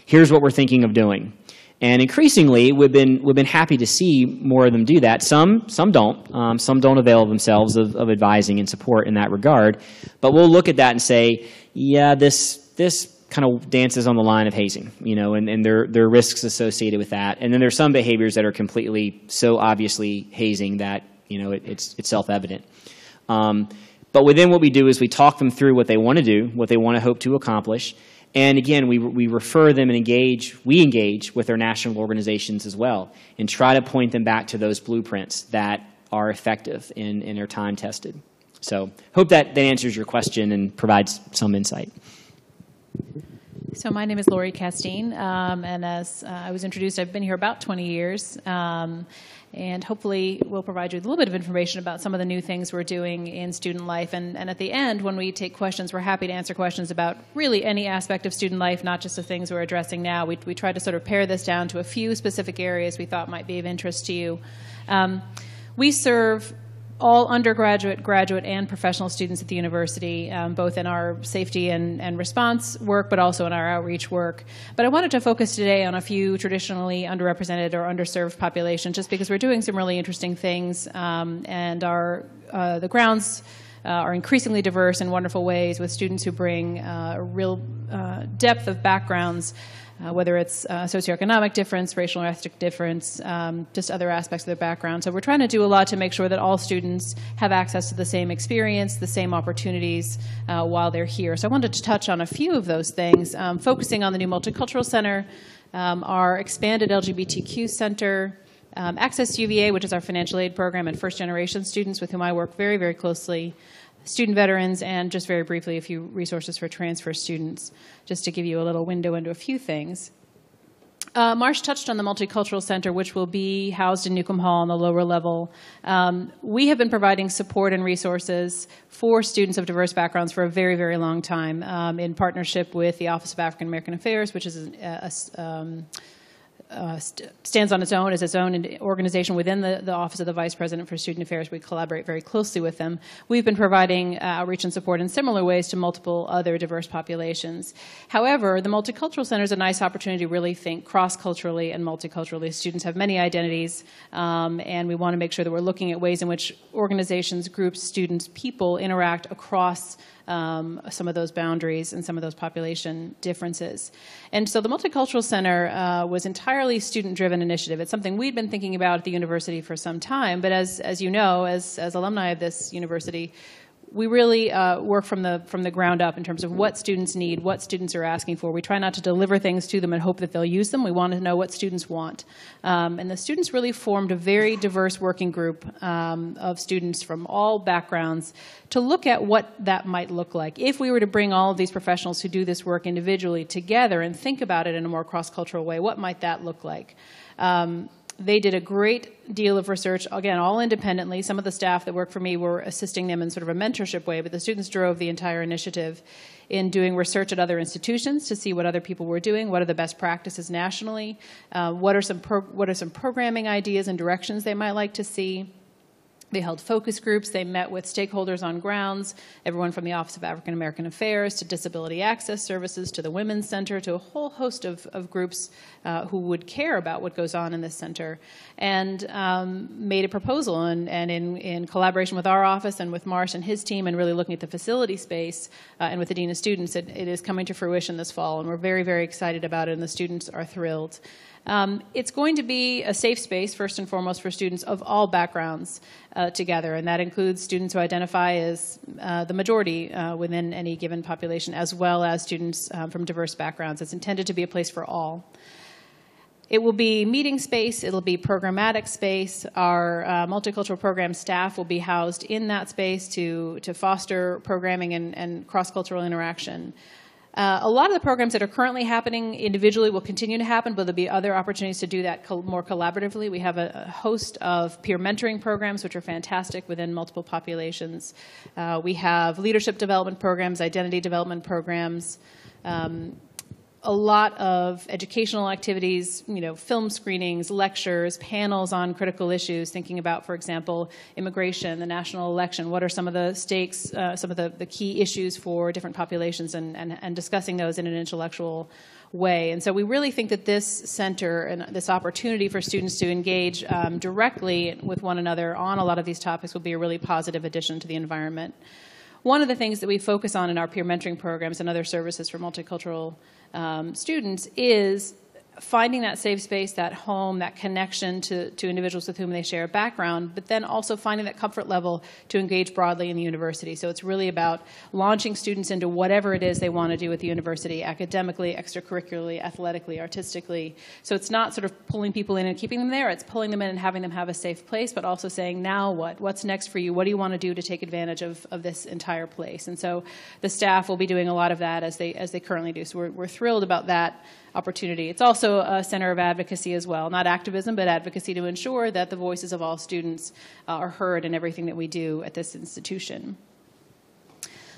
S1: here's what we're thinking of doing. And increasingly, we've been, we've been happy to see more of them do that. Some, some don't. Um, some don't avail themselves of, of advising and support in that regard. But we'll look at that and say, yeah, this, this kind of dances on the line of hazing, you know, and, and there, there are risks associated with that. And then there's some behaviors that are completely so obviously hazing that, you know, it, it's, it's self-evident. Um, but within what we do is we talk them through what they want to do, what they want to hope to accomplish. And again, we, we refer them and engage, we engage with their national organizations as well and try to point them back to those blueprints that are effective and, and are time tested. So hope that, that answers your question and provides some insight.
S2: So my name is Laurie Casteen, um, and as uh, I was introduced, I've been here about 20 years, um, and hopefully we'll provide you with a little bit of information about some of the new things we're doing in student life. And, and at the end, when we take questions, we're happy to answer questions about really any aspect of student life, not just the things we're addressing now. We, we try to sort of pare this down to a few specific areas we thought might be of interest to you. Um, we serve all undergraduate, graduate, and professional students at the university, um, both in our safety and, and response work, but also in our outreach work. But I wanted to focus today on a few traditionally underrepresented or underserved populations, just because we're doing some really interesting things, um, and our uh, the grounds. Uh, are increasingly diverse in wonderful ways with students who bring uh, a real uh, depth of backgrounds uh, whether it's uh, socioeconomic difference, racial or ethnic difference, um, just other aspects of their background. So we're trying to do a lot to make sure that all students have access to the same experience, the same opportunities uh, while they're here. So I wanted to touch on a few of those things, um, focusing on the new Multicultural Center, um, our expanded LGBTQ Center, um, Access UVA, which is our financial aid program, and first generation students with whom I work very, very closely student veterans, and just very briefly, a few resources for transfer students, just to give you a little window into a few things. Uh, Marsh touched on the Multicultural Center, which will be housed in Newcomb Hall on the lower level. Um, we have been providing support and resources for students of diverse backgrounds for a very, very long time um, in partnership with the Office of African American Affairs, which is a, a, um, uh, st stands on its own as its own organization within the, the Office of the Vice President for Student Affairs. We collaborate very closely with them. We've been providing uh, outreach and support in similar ways to multiple other diverse populations. However, the Multicultural Center is a nice opportunity to really think cross-culturally and multiculturally. Students have many identities, um, and we want to make sure that we're looking at ways in which organizations, groups, students, people interact across um, some of those boundaries and some of those population differences. And so the Multicultural Center uh, was entirely student-driven initiative. It's something we'd been thinking about at the university for some time, but as, as you know, as, as alumni of this university, we really uh, work from the from the ground up in terms of what students need, what students are asking for. We try not to deliver things to them and hope that they'll use them. We want to know what students want, um, and the students really formed a very diverse working group um, of students from all backgrounds to look at what that might look like if we were to bring all of these professionals who do this work individually together and think about it in a more cross cultural way. What might that look like? Um, they did a great deal of research, again, all independently. Some of the staff that worked for me were assisting them in sort of a mentorship way, but the students drove the entire initiative in doing research at other institutions to see what other people were doing, what are the best practices nationally, uh, what, are some what are some programming ideas and directions they might like to see. They held focus groups. They met with stakeholders on grounds, everyone from the Office of African American Affairs to Disability Access Services to the Women's Center to a whole host of, of groups uh, who would care about what goes on in this center, and um, made a proposal. And, and in, in collaboration with our office and with Marsh and his team, and really looking at the facility space uh, and with the Dean of Students, it, it is coming to fruition this fall. And we're very, very excited about it, and the students are thrilled. Um, it's going to be a safe space, first and foremost, for students of all backgrounds uh, together, and that includes students who identify as uh, the majority uh, within any given population, as well as students uh, from diverse backgrounds. It's intended to be a place for all. It will be meeting space, it'll be programmatic space. Our uh, multicultural program staff will be housed in that space to, to foster programming and, and cross cultural interaction. Uh, a lot of the programs that are currently happening individually will continue to happen, but there'll be other opportunities to do that more collaboratively. We have a, a, host of peer mentoring programs, which are fantastic within multiple populations. Uh, we have leadership development programs, identity development programs. Um, a lot of educational activities, you know, film screenings, lectures, panels on critical issues, thinking about, for example, immigration, the national election, what are some of the stakes, uh, some of the, the key issues for different populations, and, and, and discussing those in an intellectual way. And so we really think that this center and this opportunity for students to engage um, directly with one another on a lot of these topics will be a really positive addition to the environment. One of the things that we focus on in our peer mentoring programs and other services for multicultural um, students is finding that safe space, that home, that connection to, to individuals with whom they share a background, but then also finding that comfort level to engage broadly in the university. So it's really about launching students into whatever it is they want to do with the university, academically, extracurricularly, athletically, artistically. So it's not sort of pulling people in and keeping them there, it's pulling them in and having them have a safe place, but also saying, now what? What's next for you? What do you want to do to take advantage of, of this entire place? And so the staff will be doing a lot of that as they, as they currently do. So we're, we're thrilled about that opportunity. It's also a center of advocacy as well, not activism, but advocacy to ensure that the voices of all students uh, are heard in everything that we do at this institution.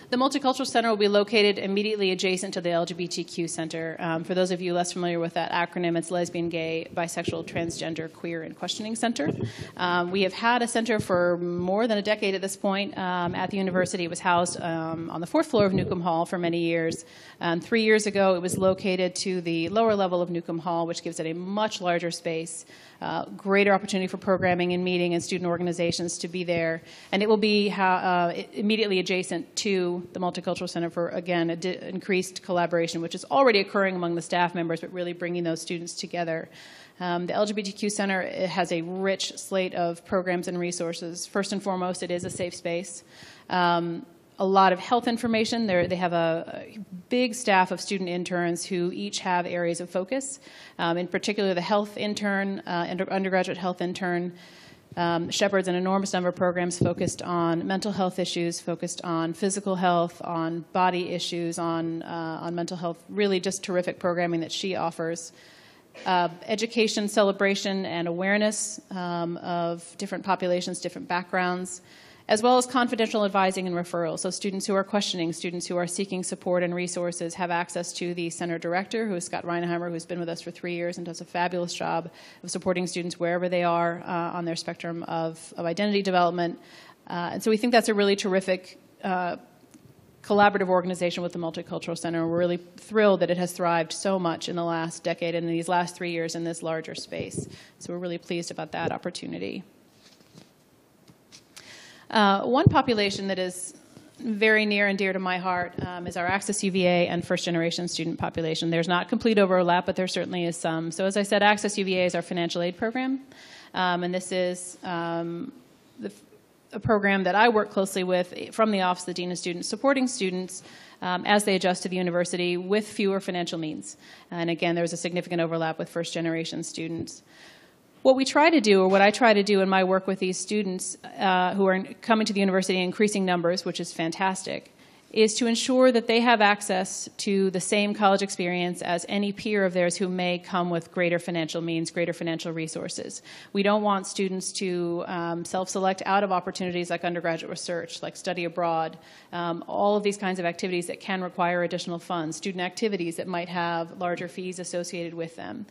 S2: The Multicultural Center will be located immediately adjacent to the LGBTQ Center. Um, for those of you less familiar with that acronym, it's Lesbian, Gay, Bisexual, Transgender, Queer, and Questioning Center. Um, we have had a center for more than a decade at this point um, at the university. It was housed um, on the fourth floor of Newcomb Hall for many years. Um, three years ago, it was located to the lower level of Newcomb Hall, which gives it a much larger space uh, greater opportunity for programming and meeting and student organizations to be there. And it will be uh, immediately adjacent to the Multicultural Center for, again, increased collaboration, which is already occurring among the staff members, but really bringing those students together. Um, the LGBTQ Center has a rich slate of programs and resources. First and foremost, it is a safe space. Um, a lot of health information. They're, they have a, a, big staff of student interns who each have areas of focus. Um, in particular, the health intern, uh, undergraduate health intern, um, shepherds an enormous number of programs focused on mental health issues, focused on physical health, on body issues, on, uh, on mental health. Really, just terrific programming that she offers. Uh, education, celebration, and awareness um, of different populations, different backgrounds as well as confidential advising and referrals. So students who are questioning, students who are seeking support and resources have access to the center director, who is Scott Reinheimer, who's been with us for three years and does a fabulous job of supporting students wherever they are uh, on their spectrum of, of identity development. Uh, and so we think that's a really terrific uh, collaborative organization with the Multicultural Center. We're really thrilled that it has thrived so much in the last decade and in these last three years in this larger space. So we're really pleased about that opportunity. Uh, one population that is very near and dear to my heart um, is our Access UVA and first generation student population. There's not complete overlap, but there certainly is some. So, as I said, Access UVA is our financial aid program, um, and this is um, the, a program that I work closely with from the Office of the Dean of Students, supporting students. Um, as they adjust to the university with fewer financial means. And again, there's a significant overlap with first generation students. What we try to do, or what I try to do in my work with these students uh, who are coming to the university in increasing numbers, which is fantastic, is to ensure that they have access to the same college experience as any peer of theirs who may come with greater financial means, greater financial resources. We don't want students to um, self select out of opportunities like undergraduate research, like study abroad, um, all of these kinds of activities that can require additional funds, student activities that might have larger fees associated with them.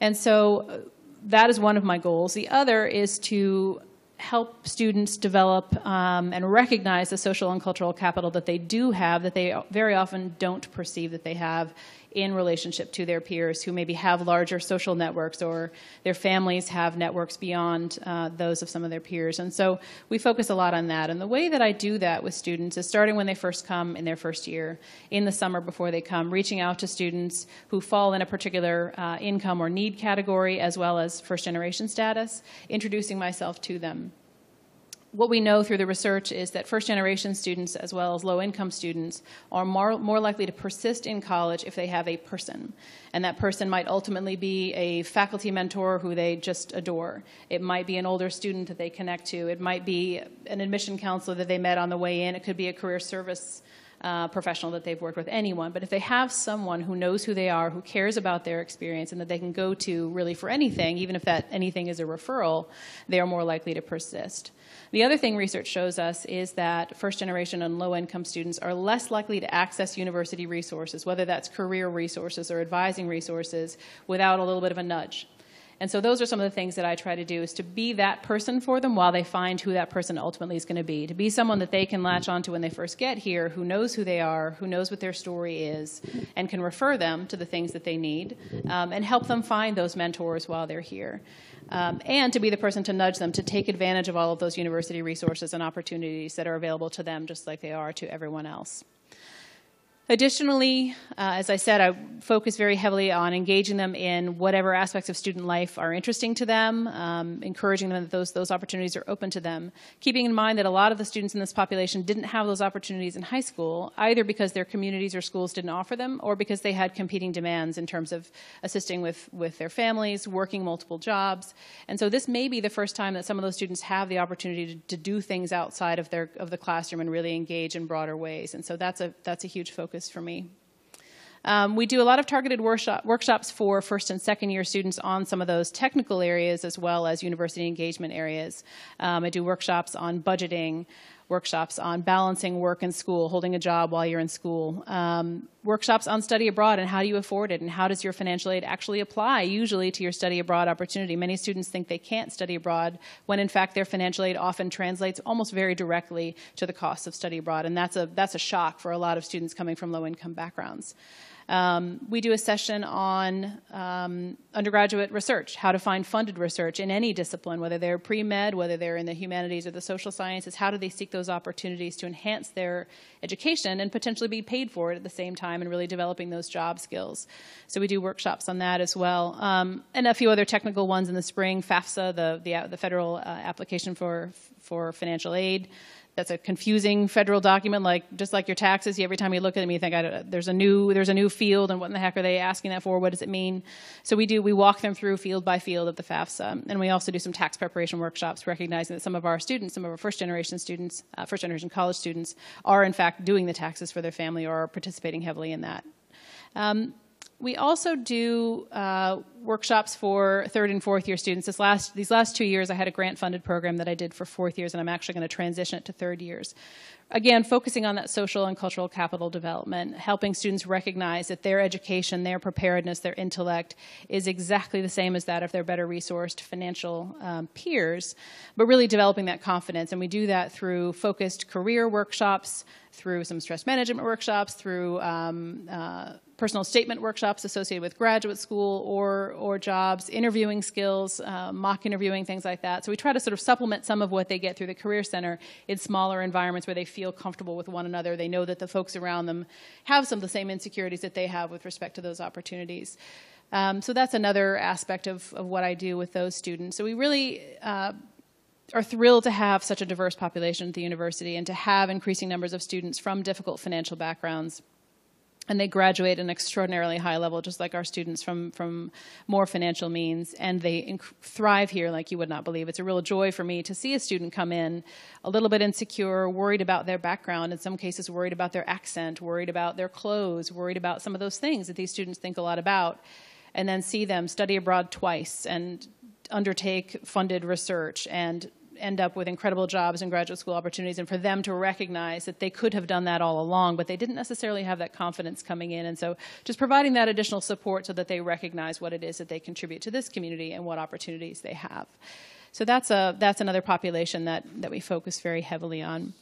S2: And so that is one of my goals. The other is to help students develop um, and recognize the social and cultural capital that they do have that they very often don't perceive that they have in relationship to their peers who maybe have larger social networks or their families have networks beyond uh, those of some of their peers. And so we focus a lot on that. And the way that I do that with students is starting when they first come in their first year, in the summer before they come, reaching out to students who fall in a particular uh, income or need category as well as first generation status, introducing myself to them what we know through the research is that first generation students as well as low income students are more, more likely to persist in college if they have a person. And that person might ultimately be a faculty mentor who they just adore. It might be an older student that they connect to. It might be an admission counselor that they met on the way in. It could be a career service uh, professional that they've worked with, anyone. But if they have someone who knows who they are, who cares about their experience, and that they can go to really for anything, even if that anything is a referral, they are more likely to persist. The other thing research shows us is that first generation and low income students are less likely to access university resources, whether that's career resources or advising resources, without a little bit of a nudge. And so those are some of the things that I try to do is to be that person for them while they find who that person ultimately is going to be. To be someone that they can latch onto when they first get here, who knows who they are, who knows what their story is, and can refer them to the things that they need, um, and help them find those mentors while they're here um, and to be the person to nudge them to take advantage of all of those university resources and opportunities that are available to them just like they are to everyone else. Additionally, uh, as I said, I focus very heavily on engaging them in whatever aspects of student life are interesting to them, um, encouraging them that those, those opportunities are open to them, keeping in mind that a lot of the students in this population didn't have those opportunities in high school, either because their communities or schools didn't offer them, or because they had competing demands in terms of assisting with, with their families, working multiple jobs. And so this may be the first time that some of those students have the opportunity to, to do things outside of, their, of the classroom and really engage in broader ways. And so that's a, that's a huge focus for me. Um, we do a lot of targeted workshop, workshops for first and second year students on some of those technical areas as well as university engagement areas. Um, I do workshops on budgeting, workshops on balancing work and school, holding a job while you're in school, um, workshops on study abroad and how do you afford it and how does your financial aid actually apply usually to your study abroad opportunity. Many students think they can't study abroad when in fact their financial aid often translates almost very directly to the cost of study abroad and that's a, that's a shock for a lot of students coming from low income backgrounds. Um, we do a session on um, undergraduate research, how to find funded research in any discipline, whether they're pre med, whether they're in the humanities or the social sciences. How do they seek those opportunities to enhance their education and potentially be paid for it at the same time and really developing those job skills? So we do workshops on that as well. Um, and a few other technical ones in the spring FAFSA, the, the, the federal uh, application for, for financial aid that's a confusing federal document, like just like your taxes. Every time you look at them, you think there's a new there's a new field, and what in the heck are they asking that for? What does it mean? So we do we walk them through field by field of the FAFSA, and we also do some tax preparation workshops, recognizing that some of our students, some of our first generation students, uh, first generation college students, are in fact doing the taxes for their family or participating heavily in that. Um, we also do uh, workshops for third and fourth year students. This last, these last two years, I had a grant funded program that I did for fourth years, and I'm actually going to transition it to third years. Again, focusing on that social and cultural capital development, helping students recognize that their education, their preparedness, their intellect is exactly the same as that of their better resourced financial um, peers, but really developing that confidence. And we do that through focused career workshops, through some stress management workshops, through um, uh, personal statement workshops associated with graduate school or, or jobs, interviewing skills, uh, mock interviewing, things like that. So we try to sort of supplement some of what they get through the Career Center in smaller environments where they feel comfortable with one another. They know that the folks around them have some of the same insecurities that they have with respect to those opportunities. Um, so that's another aspect of, of what I do with those students. So we really uh, are thrilled to have such a diverse population at the university and to have increasing numbers of students from difficult financial backgrounds and they graduate at an extraordinarily high level, just like our students from, from more financial means, and they inc- thrive here like you would not believe. It's a real joy for me to see a student come in a little bit insecure, worried about their background, in some cases, worried about their accent, worried about their clothes, worried about some of those things that these students think a lot about, and then see them study abroad twice and undertake funded research and end up with incredible jobs and graduate school opportunities, and for them to recognize that they could have done that all along, but they didn't necessarily have that confidence coming in. And so just providing that additional support so that they recognize what it is that they contribute to this community and what opportunities they have. So that's a that's another population that that we focus very heavily on.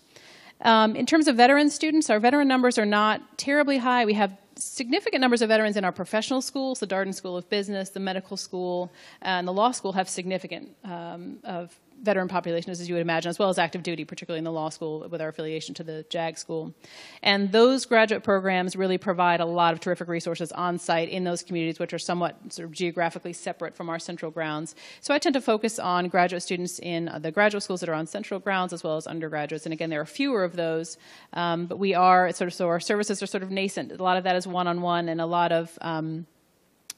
S2: Um, in terms of veteran students, our veteran numbers are not terribly high. We have significant numbers of veterans in our professional schools. The Darden School of Business, the medical school, and the law school have significant um, of veteran populations, as you would imagine, as well as active duty, particularly in the law school with our affiliation to the JAG school. And those graduate programs really provide a lot of terrific resources on site in those communities, which are somewhat sort of geographically separate from our central grounds. So I tend to focus on graduate students in the graduate schools that are on central grounds as well as undergraduates. And again, there are fewer of those, um, but we are sort of so our services are sort of nascent. A lot of that is one on one, and a lot of um,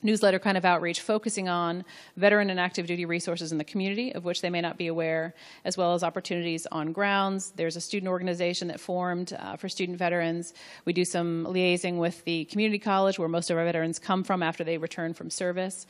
S2: newsletter kind of outreach focusing on veteran and active duty resources in the community of which they may not be aware, as well as opportunities on grounds. There's a student organization that formed uh, for student veterans. We do some liaising with the community college where most of our veterans come from after they return from service.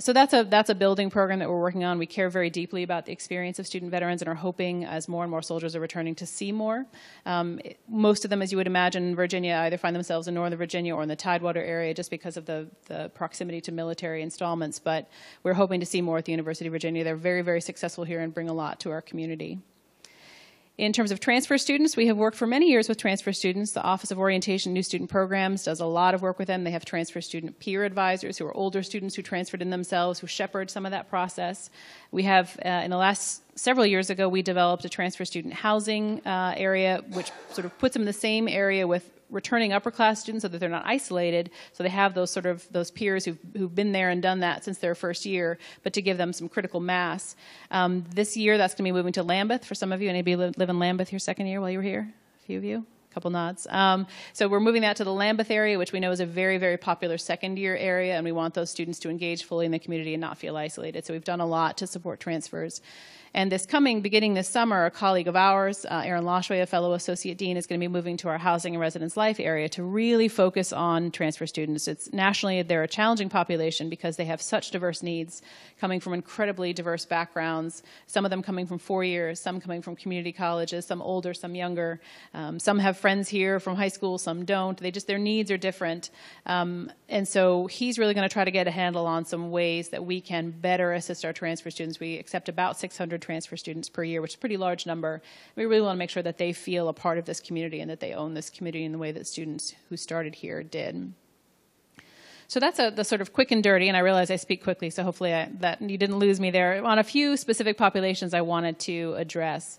S2: So that's a that's a building program that we're working on. We care very deeply about the experience of student veterans and are hoping, as more and more soldiers are returning, to see more. Um, most of them, as you would imagine, in Virginia either find themselves in Northern Virginia or in the Tidewater area just because of the, the proximity to military installments. But we're hoping to see more at the University of Virginia. They're very very successful here and bring a lot to our community. In terms of transfer students, we have worked for many years with transfer students. The Office of Orientation New Student Programs does a lot of work with them. They have transfer student peer advisors who are older students who transferred in themselves, who shepherd some of that process. We have, uh, in the last several years ago, we developed a transfer student housing uh, area, which sort of puts them in the same area with returning upper class students so that they're not isolated so they have those sort of those peers who've, who've been there and done that since their first year but to give them some critical mass. Um, this year that's going to be moving to Lambeth for some of you. Anybody live, in Lambeth your second year while you were here? A few of you? A couple nods. Um, so we're moving that to the Lambeth area which we know is a very very popular second year area and we want those students to engage fully in the community and not feel isolated. So we've done a lot to support transfers and this coming, beginning this summer, a colleague of ours, uh, Aaron Laushway, a fellow associate dean, is going to be moving to our housing and residence life area to really focus on transfer students. It's nationally they're a challenging population because they have such diverse needs, coming from incredibly diverse backgrounds. Some of them coming from four years, some coming from community colleges, some older, some younger. Um, some have friends here from high school, some don't. They just their needs are different, um, and so he's really going to try to get a handle on some ways that we can better assist our transfer students. We accept about 600 transfer students per year, which is a pretty large number. We really want to make sure that they feel a part of this community and that they own this community in the way that students who started here did. So that's a, the sort of quick and dirty, and I realize I speak quickly, so hopefully I, that you didn't lose me there. On a few specific populations I wanted to address.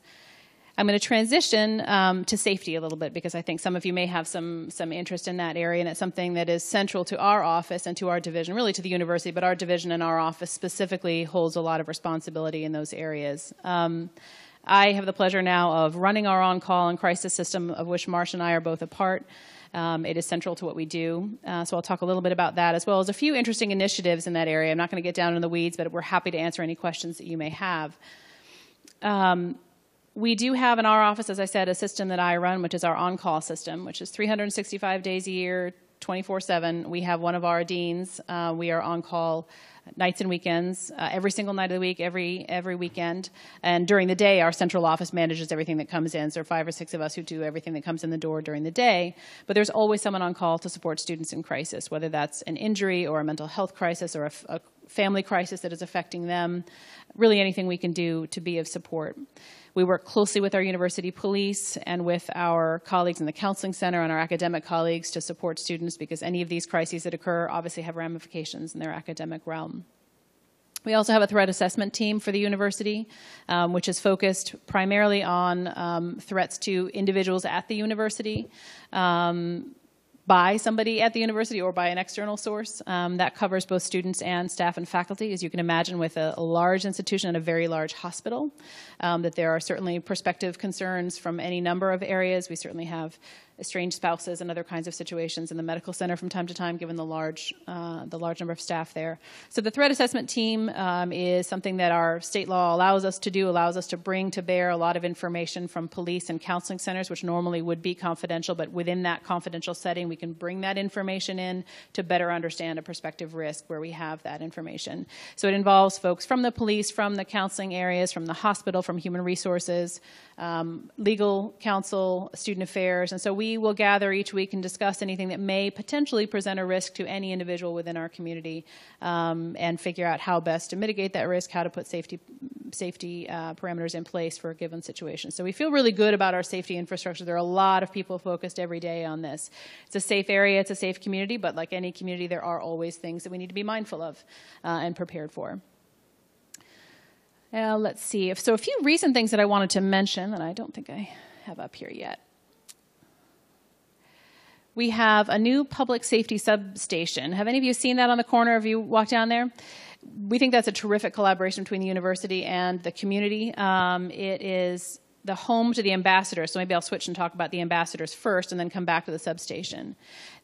S2: I'm going to transition um, to safety a little bit because I think some of you may have some some interest in that area, and it's something that is central to our office and to our division, really to the university, but our division and our office specifically holds a lot of responsibility in those areas. Um, I have the pleasure now of running our on-call and crisis system, of which Marsh and I are both a part. Um, it is central to what we do. Uh, so I'll talk a little bit about that, as well as a few interesting initiatives in that area. I'm not going to get down in the weeds, but we're happy to answer any questions that you may have. Um, we do have in our office, as I said, a system that I run, which is our on call system, which is 365 days a year, 24 7. We have one of our deans. Uh, we are on call nights and weekends, uh, every single night of the week, every every weekend. And during the day, our central office manages everything that comes in. So five or six of us who do everything that comes in the door during the day. But there's always someone on call to support students in crisis, whether that's an injury or a mental health crisis or a, a family crisis that is affecting them. Really, anything we can do to be of support. We work closely with our university police and with our colleagues in the counseling center and our academic colleagues to support students because any of these crises that occur obviously have ramifications in their academic realm. We also have a threat assessment team for the university, um, which is focused primarily on um, threats to individuals at the university. Um, by somebody at the university or by an external source. Um, that covers both students and staff and faculty. As you can imagine, with a, a large institution and a very large hospital, um, that there are certainly prospective concerns from any number of areas. We certainly have estranged spouses and other kinds of situations in the medical center from time to time, given the large uh, the large number of staff there. So the threat assessment team um, is something that our state law allows us to do, allows us to bring to bear a lot of information from police and counseling centers, which normally would be confidential, but within that confidential setting, we can bring that information in to better understand a prospective risk where we have that information. So it involves folks from the police, from the counseling areas, from the hospital, from human resources, um, legal counsel, student affairs, and so we will gather each week and discuss anything that may potentially present a risk to any individual within our community um, and figure out how best to mitigate that risk, how to put safety safety uh, parameters in place for a given situation. So we feel really good about our safety infrastructure. There are a lot of people focused every day on this. It's a safe area, it's a safe community, but like any community, there are always things that we need to be mindful of uh, and prepared for. Uh, let's see. So, a few recent things that I wanted to mention that I don't think I have up here yet. We have a new public safety substation. Have any of you seen that on the corner? Have you walked down there? We think that's a terrific collaboration between the university and the community. Um, it is the home to the ambassadors. So maybe I'll switch and talk about the ambassadors first and then come back to the substation.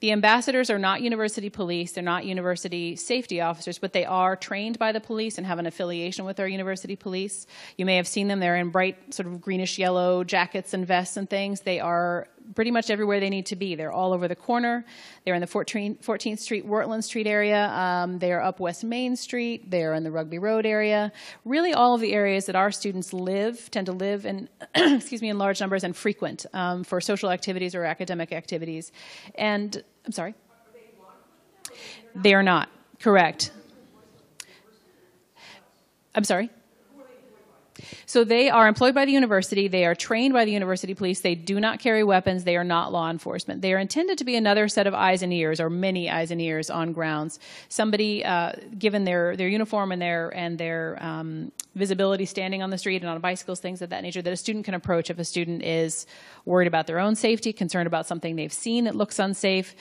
S2: The ambassadors are not university police, they're not university safety officers, but they are trained by the police and have an affiliation with our university police. You may have seen them, they're in bright, sort of greenish yellow jackets and vests and things. They are pretty much everywhere they need to be. They're all over the corner. They're in the 14th Street, Wertland Street area. Um, they are up West Main Street. They're in the Rugby Road area. Really, all of the areas that our students live tend to live in, excuse me, in large numbers and frequent um, for social activities or academic activities. And I'm sorry. They are not correct. I'm sorry. So they are employed by the university. They are trained by the university police. They do not carry weapons. They are not law enforcement. They are intended to be another set of eyes and ears, or many eyes and ears on grounds. Somebody, uh, given their their uniform and their and their um, visibility, standing on the street and on bicycles, things of that nature, that a student can approach if a student is worried about their own safety, concerned about something they've seen that looks unsafe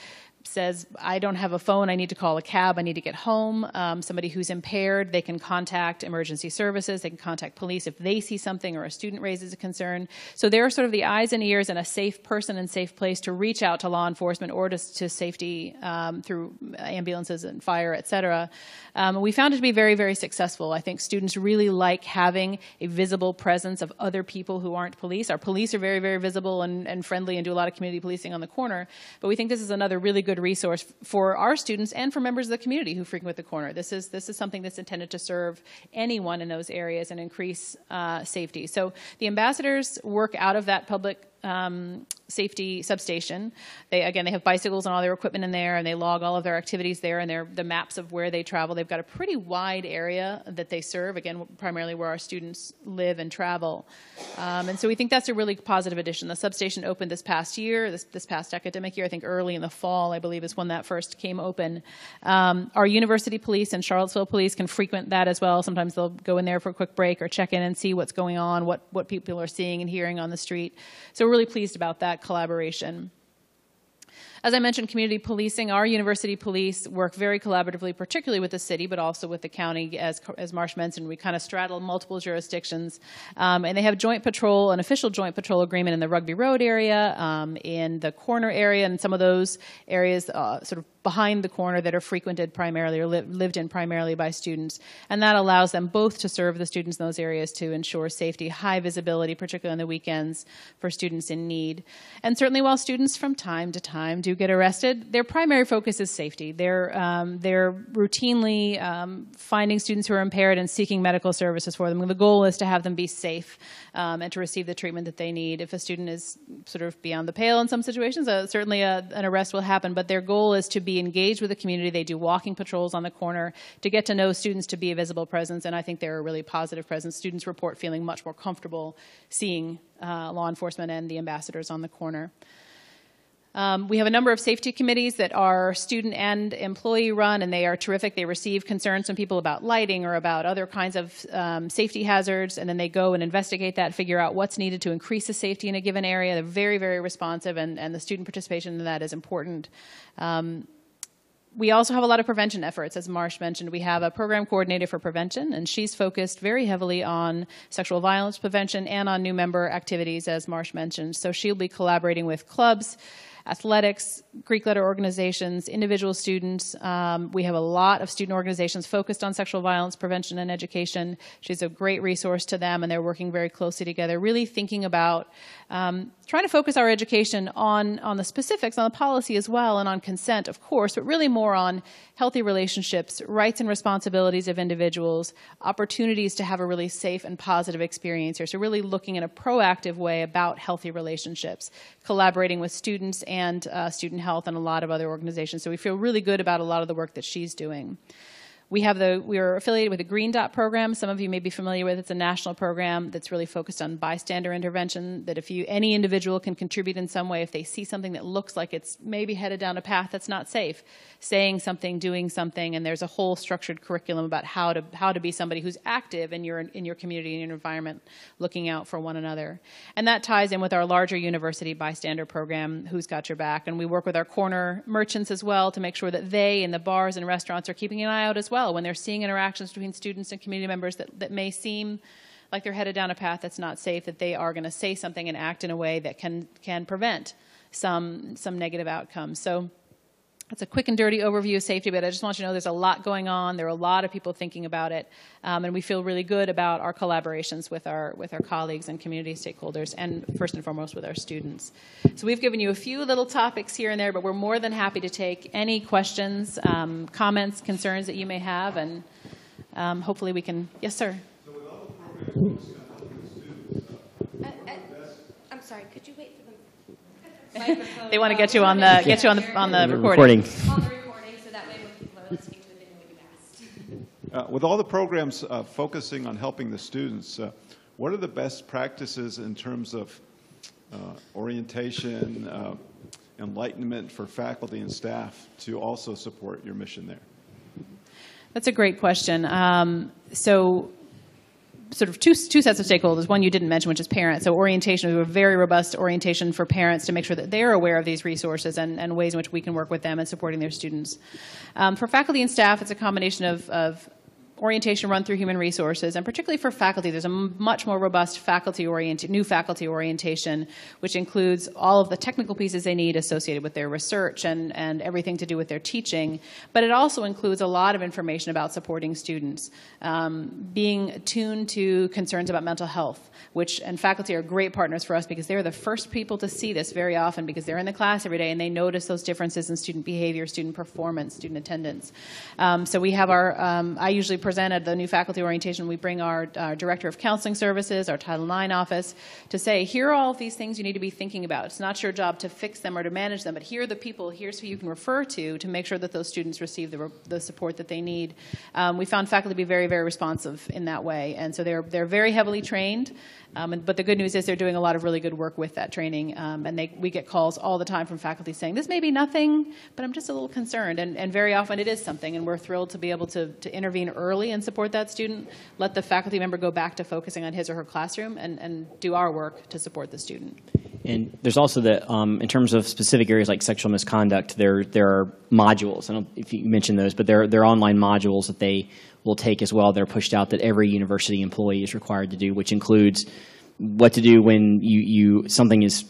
S2: says, I don't have a phone, I need to call a cab, I need to get home. Um, somebody who's impaired, they can contact emergency services, they can contact police if they see something or a student raises a concern. So they're sort of the eyes and ears and a safe person and safe place to reach out to law enforcement or to, to safety um, through ambulances and fire, et cetera. Um, we found it to be very, very successful. I think students really like having a visible presence of other people who aren't police. Our police are very, very visible and, and friendly and do a lot of community policing on the corner, but we think this is another really good resource for our students and for members of the community who frequent the corner. This is this is something that's intended to serve anyone in those areas and increase uh, safety. So the ambassadors work out of that public um, safety substation. They again they have bicycles and all their equipment in there, and they log all of their activities there and their the maps of where they travel. They've got a pretty wide area that they serve. Again, primarily where our students live and travel, um, and so we think that's a really positive addition. The substation opened this past year, this this past academic year. I think early in the fall, I believe, is when that first came open. Um, our university police and Charlottesville police can frequent that as well. Sometimes they'll go in there for a quick break or check in and see what's going on, what what people are seeing and hearing on the street. So really pleased about that collaboration. As I mentioned, community policing, our university police work very collaboratively, particularly with the city, but also with the county. As, as Marsh mentioned, we kind of straddle multiple jurisdictions. Um, and they have joint patrol, an official joint patrol agreement in the Rugby Road area, um, in the corner area, and some of those areas uh, sort of behind the corner that are frequented primarily or li- lived in primarily by students. And that allows them both to serve the students in those areas to ensure safety, high visibility, particularly on the weekends for students in need. And certainly while students from time to time do get arrested, their primary focus is safety. They're, um, they're routinely um, finding students who are impaired and seeking medical services for them. The goal is to have them be safe um, and to receive the treatment that they need. If a student is sort of beyond the pale in some situations, uh, certainly a, uh, an arrest will happen, but their goal is to be engaged with the community. They do walking patrols on the corner to get to know students, to be a visible presence, and I think they're a really positive presence. Students report feeling much more comfortable seeing uh, law enforcement and the ambassadors on the corner. Um, we have a number of safety committees that are student and employee run, and they are terrific. They receive concerns from people about lighting or about other kinds of um, safety hazards, and then they go and investigate that, figure out what's needed to increase the safety in a given area. They're very, very responsive, and, and the student participation in that is important. Um, we also have a lot of prevention efforts. As Marsh mentioned, we have a program coordinator for prevention, and she's focused very heavily on sexual violence prevention and on new member activities, as Marsh mentioned. So she'll be collaborating with clubs, athletics, Greek letter organizations, individual students. Um, we have a lot of student organizations focused on sexual violence prevention and education. She's a great resource to them, and they're working very closely together, really thinking about um, trying to focus our education on, on the specifics, on the policy as well, and on consent, of course, but really more on healthy relationships, rights and responsibilities of individuals, opportunities to have a really safe and positive experience here. So, really looking in a proactive way about healthy relationships, collaborating with students and uh, student health and a lot of other organizations. So, we feel really good about a lot of the work that she's doing. We have the we are affiliated with the Green Dot program. Some of you may be familiar with. It's a national program that's really focused on bystander intervention. That if you any individual can contribute in some way, if they see something that looks like it's maybe headed down a path that's not safe, saying something, doing something, and there's a whole structured curriculum about how to how to be somebody who's active in your in your community and your environment, looking out for one another. And that ties in with our larger university bystander program, Who's Got Your Back, and we work with our corner merchants as well to make sure that they in the bars and restaurants are keeping an eye out as well well when they're seeing interactions between students and community members that, that may seem like they're headed down a path that's not safe, that they are going to say something and act in a way that can, can prevent some, some negative outcomes. So that's a quick and dirty overview of safety, but I just want you to know there's a lot going on. There are a lot of people thinking about it, um, and we feel really good about our collaborations with our with our colleagues and community stakeholders, and first and foremost with our students. So we've given you a few little topics here and there, but we're more than happy to take any questions, um, comments, concerns that you may have, and um, hopefully we can. Yes, sir.
S3: So with all the programs uh,
S4: Uh, uh, I'm sorry, could you wait for the
S2: They want to get you on the get you on the on the
S1: The
S2: recording.
S4: recording, so that way when people are listening to it, they know what you asked.
S3: uh, with all the programs uh, focusing on helping the students, uh, what are the best practices in terms of uh, orientation, uh, enlightenment for faculty and staff to also support your mission there?
S2: That's a great question. Um, so, sort of two, two sets of stakeholders. One you didn't mention, which is parents. So, orientation, we have a very robust orientation for parents to make sure that they're aware of these resources and, and ways in which we can work with them and supporting their students. Um, for faculty and staff, it's a combination of, of orientation run through human resources, and particularly for faculty, there's a much more robust faculty orient, new faculty orientation, which includes all of the technical pieces they need associated with their research and, and everything to do with their teaching. But it also includes a lot of information about supporting students, um, being attuned to concerns about mental health, which and faculty are great partners for us because they're the first people to see this very often because they're in the class every day and they notice those differences in student behavior, student performance, student attendance. Um, so we have our, um, I usually present at the new faculty orientation, we bring our, our Director of Counseling Services, our Title IX office, to say, here are all of these things you need to be thinking about. It's not your job to fix them or to manage them, but here are the people, here's who you can refer to to make sure that those students receive the, the support that they need. Um, we found faculty to be very, very responsive in that way, and so they're, they're very heavily trained. Um, and, but the good news is they're doing a lot of really good work with that training, um, and they, we get calls all the time from faculty saying, "This may be nothing, but I'm just a little concerned." And, and very often it is something, and we're thrilled to be able to, to intervene early and support that student. Let the faculty member go back to focusing on his or her classroom, and, and do our work to support the student.
S1: And there's also the, um, in terms of specific areas like sexual misconduct, there there are modules. I don't know if you mentioned those, but there there are online modules that they will take as well. They're pushed out that every university employee is required to do, which includes what to do when you, you something is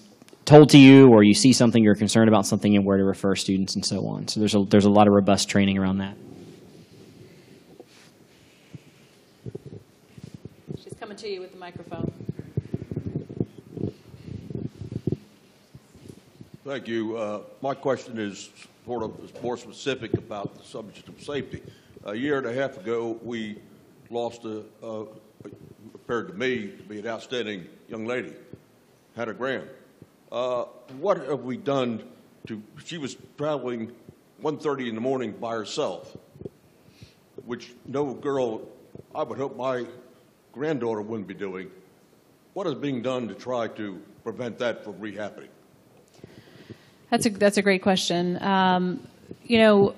S1: told to you or you see something you're concerned about something and where to refer students and so on. So there's a there's a lot of robust training around that.
S2: To you with the microphone.
S5: Thank you. Uh, My question is sort of more specific about the subject of safety. A year and a half ago, we lost a, a- appeared to me to be an outstanding young lady, Hannah Graham. Uh, What have we done to, she was traveling 1:30 in the morning by herself, which no girl, I would hope my granddaughter wouldn't be doing. What is being done to try to prevent that from rehappening?
S2: That's a that's a great question. Um, you know,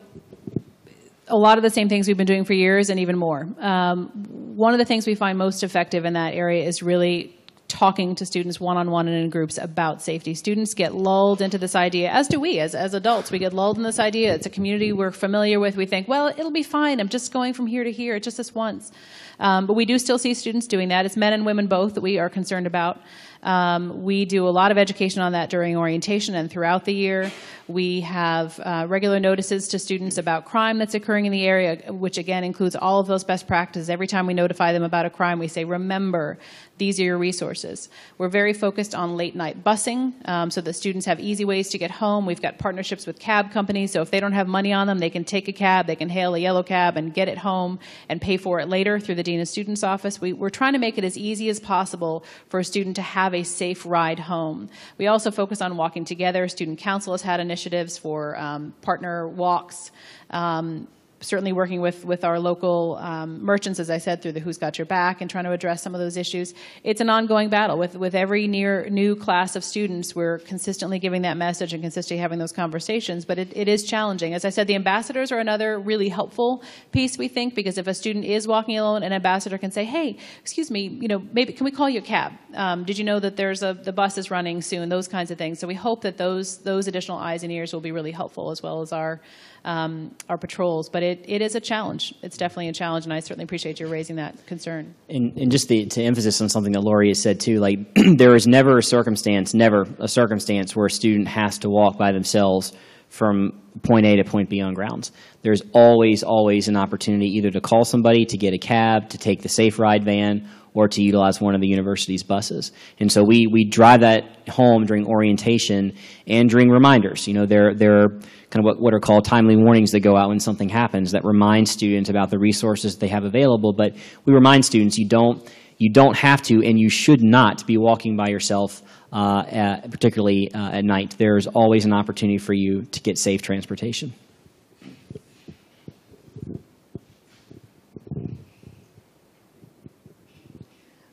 S2: a lot of the same things we've been doing for years, and even more. Um, one of the things we find most effective in that area is really talking to students one on one and in groups about safety. Students get lulled into this idea, as do we as, as adults. We get lulled in this idea. It's a community we're familiar with. We think, well, it'll be fine. I'm just going from here to here, It's just this once. Um, but we do still see students doing that. It's men and women both that we are concerned about. Um, we do a lot of education on that during orientation and throughout the year. We have uh, regular notices to students about crime that's occurring in the area, which again includes all of those best practices. Every time we notify them about a crime, we say, remember, these are your resources. We're very focused on late night busing um, so that students have easy ways to get home. We've got partnerships with cab companies, so if they don't have money on them, they can take a cab, they can hail a yellow cab and get it home and pay for it later through the Dean of Students office. We, we're trying to make it as easy as possible for a student to have a safe ride home. We also focus on walking together. Student Council has had initiatives for um, partner walks. Um, certainly working with, with our local um, merchants, as I said, through the Who's Got Your Back and trying to address some of those issues. It's an ongoing battle. With, with every near, new class of students, we're consistently giving that message and consistently having those conversations, but it, it is challenging. As I said, the ambassadors are another really helpful piece, we think, because if a student is walking alone, an ambassador can say, hey, excuse me, you know, maybe can we call you a cab? Um, did you know that there's a, the bus is running soon? Those kinds of things. So we hope that those, those additional eyes and ears will be really helpful as well as our um, our patrols. But it, it is a challenge. It's definitely a challenge, and I certainly appreciate you raising that concern.
S1: And, and just the, to emphasis on something that Laurie has said too, like there is never a circumstance, never a circumstance where a student has to walk by themselves from point A to point B on grounds. There's always, always an opportunity either to call somebody, to get a cab, to take the safe ride van, or to utilize one of the university's buses. And so we, we drive that home during orientation and during reminders. You know, there, there are kind of what, what are called timely warnings that go out when something happens that remind students about the resources they have available. But we remind students you don't, you don't have to and you should not be walking by yourself, uh, at, particularly uh, at night. There's always an opportunity for you to get safe transportation.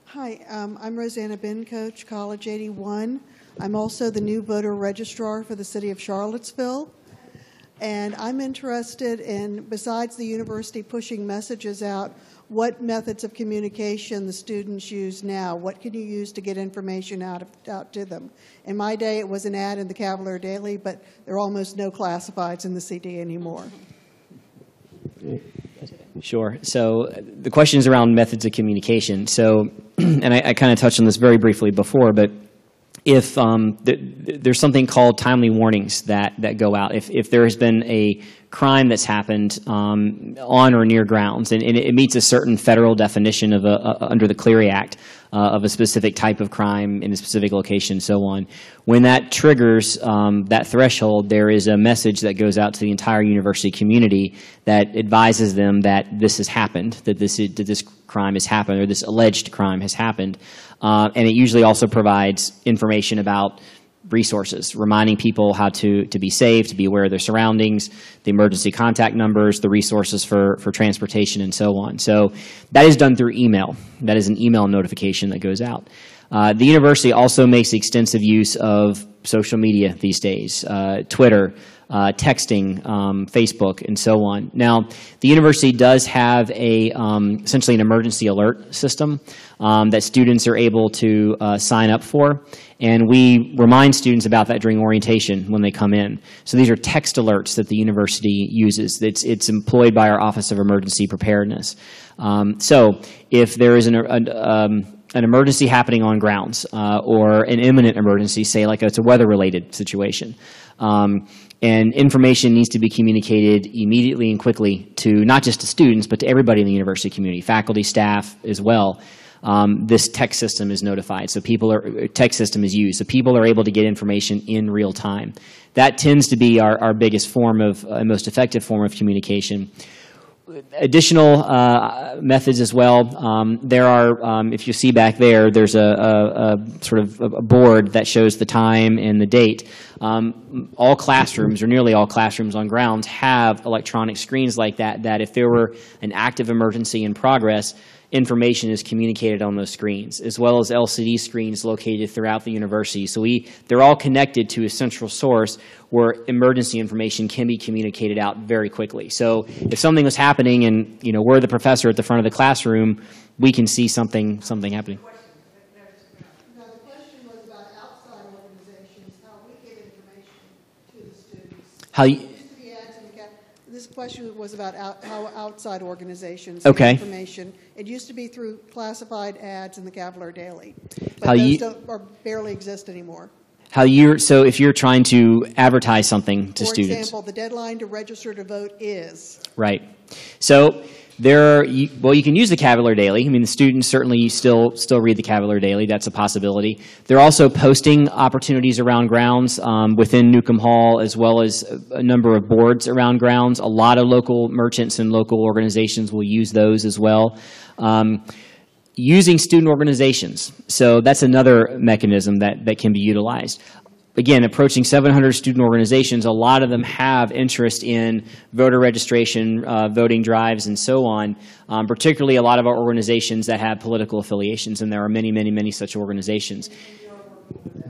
S6: Hi, um, I'm Rosanna Bencoach, College 81. I'm also the new voter registrar for the city of Charlottesville. And I'm interested in, besides the university pushing messages out, what methods of communication the students use now. What can you use to get information out, of, out to them? In my day, it was an ad in the Cavalier Daily, but there are almost no classifieds in the CD anymore.
S1: Sure. So the question is around methods of communication. So, and I, I kind of touched on this very briefly before, but if um, th there's something called timely warnings that, that go out, if, if there has been a crime that's happened um, on or near grounds, and, and, it meets a certain federal definition of a, uh, under the Clery Act uh, of a specific type of crime in a specific location, so on. When that triggers um, that threshold, there is a message that goes out to the entire university community that advises them that this has happened, that this, that this crime has happened, or this alleged crime has happened. Uh, and it usually also provides information about resources, reminding people how to, to be safe, to be aware of their surroundings, the emergency contact numbers, the resources for, for transportation, and so on. So that is done through email. That is an email notification that goes out. Uh, the university also makes extensive use of social media these days, uh, Twitter, uh, texting, um, Facebook, and so on. Now, the university does have a um, essentially an emergency alert system um, that students are able to uh, sign up for, and we remind students about that during orientation when they come in. So these are text alerts that the university uses. It's, it's employed by our Office of Emergency Preparedness. Um, so if there is an, a, um, an emergency happening on grounds uh, or an imminent emergency, say like it's a weather-related situation, um, and information needs to be communicated immediately and quickly to not just to students, but to everybody in the university community, faculty, staff as well. Um, this text system is notified. So people are, text system is used. So people are able to get information in real time. That tends to be our, our biggest form of, uh, most effective form of communication additional uh, methods as well. Um, there are, um, if you see back there, there's a, a, a, sort of a board that shows the time and the date. Um, all classrooms, or nearly all classrooms on grounds, have electronic screens like that, that if there were an active emergency in progress, information is communicated on those screens, as well as LCD screens located throughout the university. So we, they're all connected to a central source where emergency information can be communicated out very quickly. So if something was happening and you know we're the professor at the front of the classroom, we can see something something happening.
S6: Now, the question was about outside organizations, how we get information to the students.
S1: You,
S6: question was about out, how outside organizations
S1: okay.
S6: get information. It used to be through classified ads in the Cavalier Daily, but
S1: how
S6: those
S1: you,
S6: barely exist anymore.
S1: How you're so if you're trying to advertise something to
S6: For
S1: students.
S6: For example, the deadline to register to vote is
S1: right. So there, are, well, you can use the Cavalier Daily. I mean, the students certainly still still read the Cavalier Daily. That's a possibility. They're also posting opportunities around grounds um, within Newcomb Hall, as well as a number of boards around grounds. A lot of local merchants and local organizations will use those as well. Um, using student organizations. So that's another mechanism that, that can be utilized. Again, approaching 700 student organizations, a lot of them have interest in voter registration, uh, voting drives, and so on, um, particularly a lot of our organizations that have political affiliations, and there are many, many, many such organizations.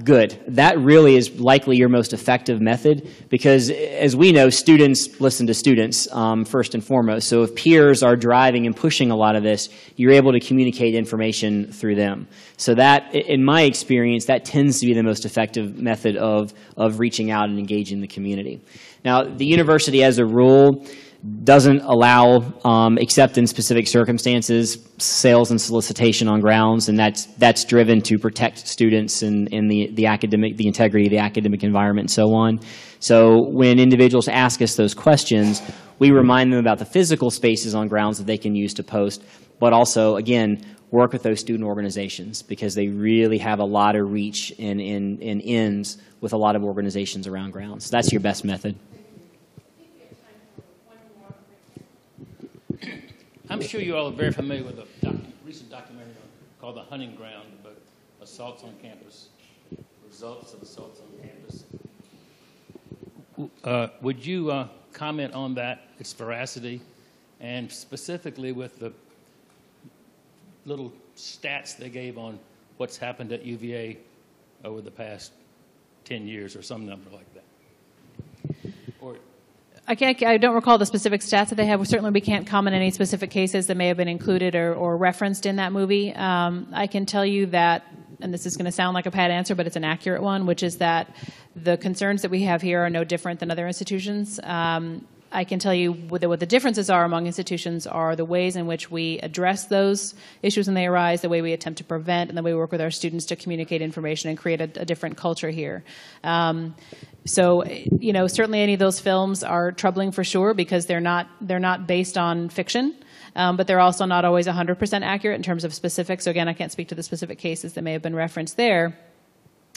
S1: Good. That really is likely your most effective method because, as we know, students listen to students um, first and foremost. So, if peers are driving and pushing a lot of this, you're able to communicate information through them. So, that, in my experience, that tends to be the most effective method of, of reaching out and engaging the community. Now, the university, as a rule, doesn't allow, um, except in specific circumstances, sales and solicitation on grounds, and that's that's driven to protect students and, the, the academic, the integrity of the academic environment, and so on. So when individuals ask us those questions, we remind them about the physical spaces on grounds that they can use to post, but also, again, work with those student organizations because they really have a lot of reach and, and, and ends with a lot of organizations around grounds. That's your best method.
S7: I'm sure you all are very familiar with a doc- recent documentary called The Hunting Ground about assaults on campus, results of assaults on campus. Uh, would you uh, comment on that, its veracity, and specifically with the little stats they gave on what's happened at UVA over the past 10 years or some number like that?
S2: I, can't, I don't recall the specific stats that they have. Certainly, we can't comment on any specific cases that may have been included or, or referenced in that movie. Um, I can tell you that, and this is going to sound like a pat answer, but it's an accurate one, which is that the concerns that we have here are no different than other institutions. Um, I can tell you what the, differences are among institutions are the ways in which we address those issues when they arise, the way we attempt to prevent, and the way we work with our students to communicate information and create a, a different culture here. Um, so, you know, certainly any of those films are troubling for sure because they're not they're not based on fiction. Um, but they're also not always 100% accurate in terms of specifics. So again, I can't speak to the specific cases that may have been referenced there.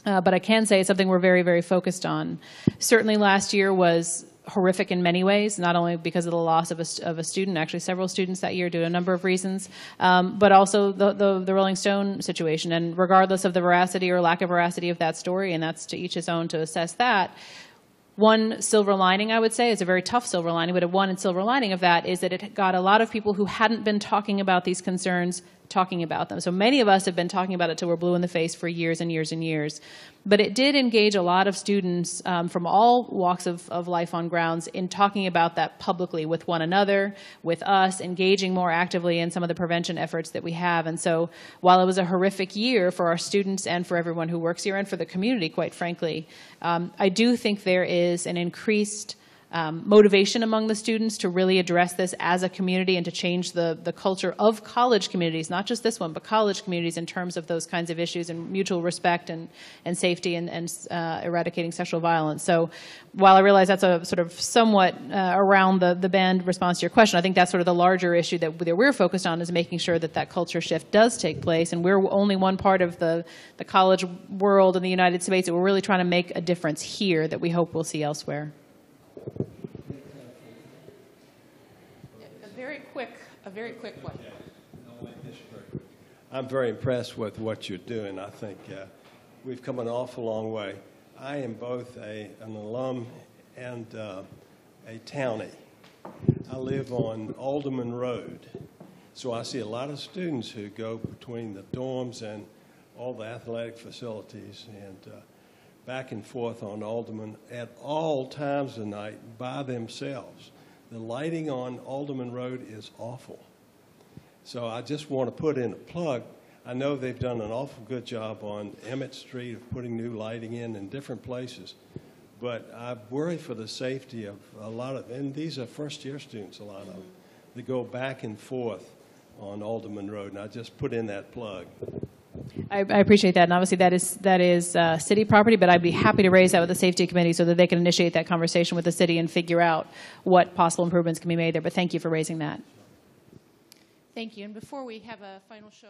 S2: Uh, but I can say it's something we're very, very focused on. Certainly last year was horrific in many ways, not only because of the loss of a, of a student, actually several students that year due to a number of reasons, um, but also the, the, the, Rolling Stone situation. And regardless of the veracity or lack of veracity of that story, and that's to each his own to assess that, one silver lining, I would say, is a very tough silver lining, but a one silver lining of that is that it got a lot of people who hadn't been talking about these concerns talking about them. So many of us have been talking about it till we're blue in the face for years and years and years. But it did engage a lot of students um, from all walks of, of life on grounds in talking about that publicly with one another, with us, engaging more actively in some of the prevention efforts that we have. And so while it was a horrific year for our students and for everyone who works here and for the community, quite frankly, um, I do think there is an increased um, motivation among the students to really address this as a community and to change the, the culture of college communities, not just this one, but college communities in terms of those kinds of issues and mutual respect and, and safety and, and uh, eradicating sexual violence. So while I realize that's a sort of somewhat uh, around the, the bend response to your question, I think that's sort of the larger issue that, that we're focused on is making sure that that culture shift does take place. And we're only one part of the, the college world in the United States that we're really trying to make a difference here that we hope we'll see elsewhere.
S8: A very quick, a very quick one.
S9: I'm very impressed with what you're doing. I think uh, we've come an awful long way. I am both a, an alum and uh, a townie. I live on Alderman Road, so I see a lot of students who go between the dorms and all the athletic facilities. And uh, back and forth on Alderman at all times of night by themselves. The lighting on Alderman Road is awful. So I just want to put in a plug. I know they've done an awful good job on Emmett Street of putting new lighting in in different places. But I worry for the safety of a lot of, and these are first year students, a lot of them, that go back and forth on Alderman Road. And I just put in that plug.
S2: I, I, appreciate that, and obviously that is that is uh, city property. But I'd be happy to raise that with the safety committee so that they can initiate that conversation with the city and figure out what possible improvements can be made there. But thank you for raising that.
S8: Thank you. And before we have a final show.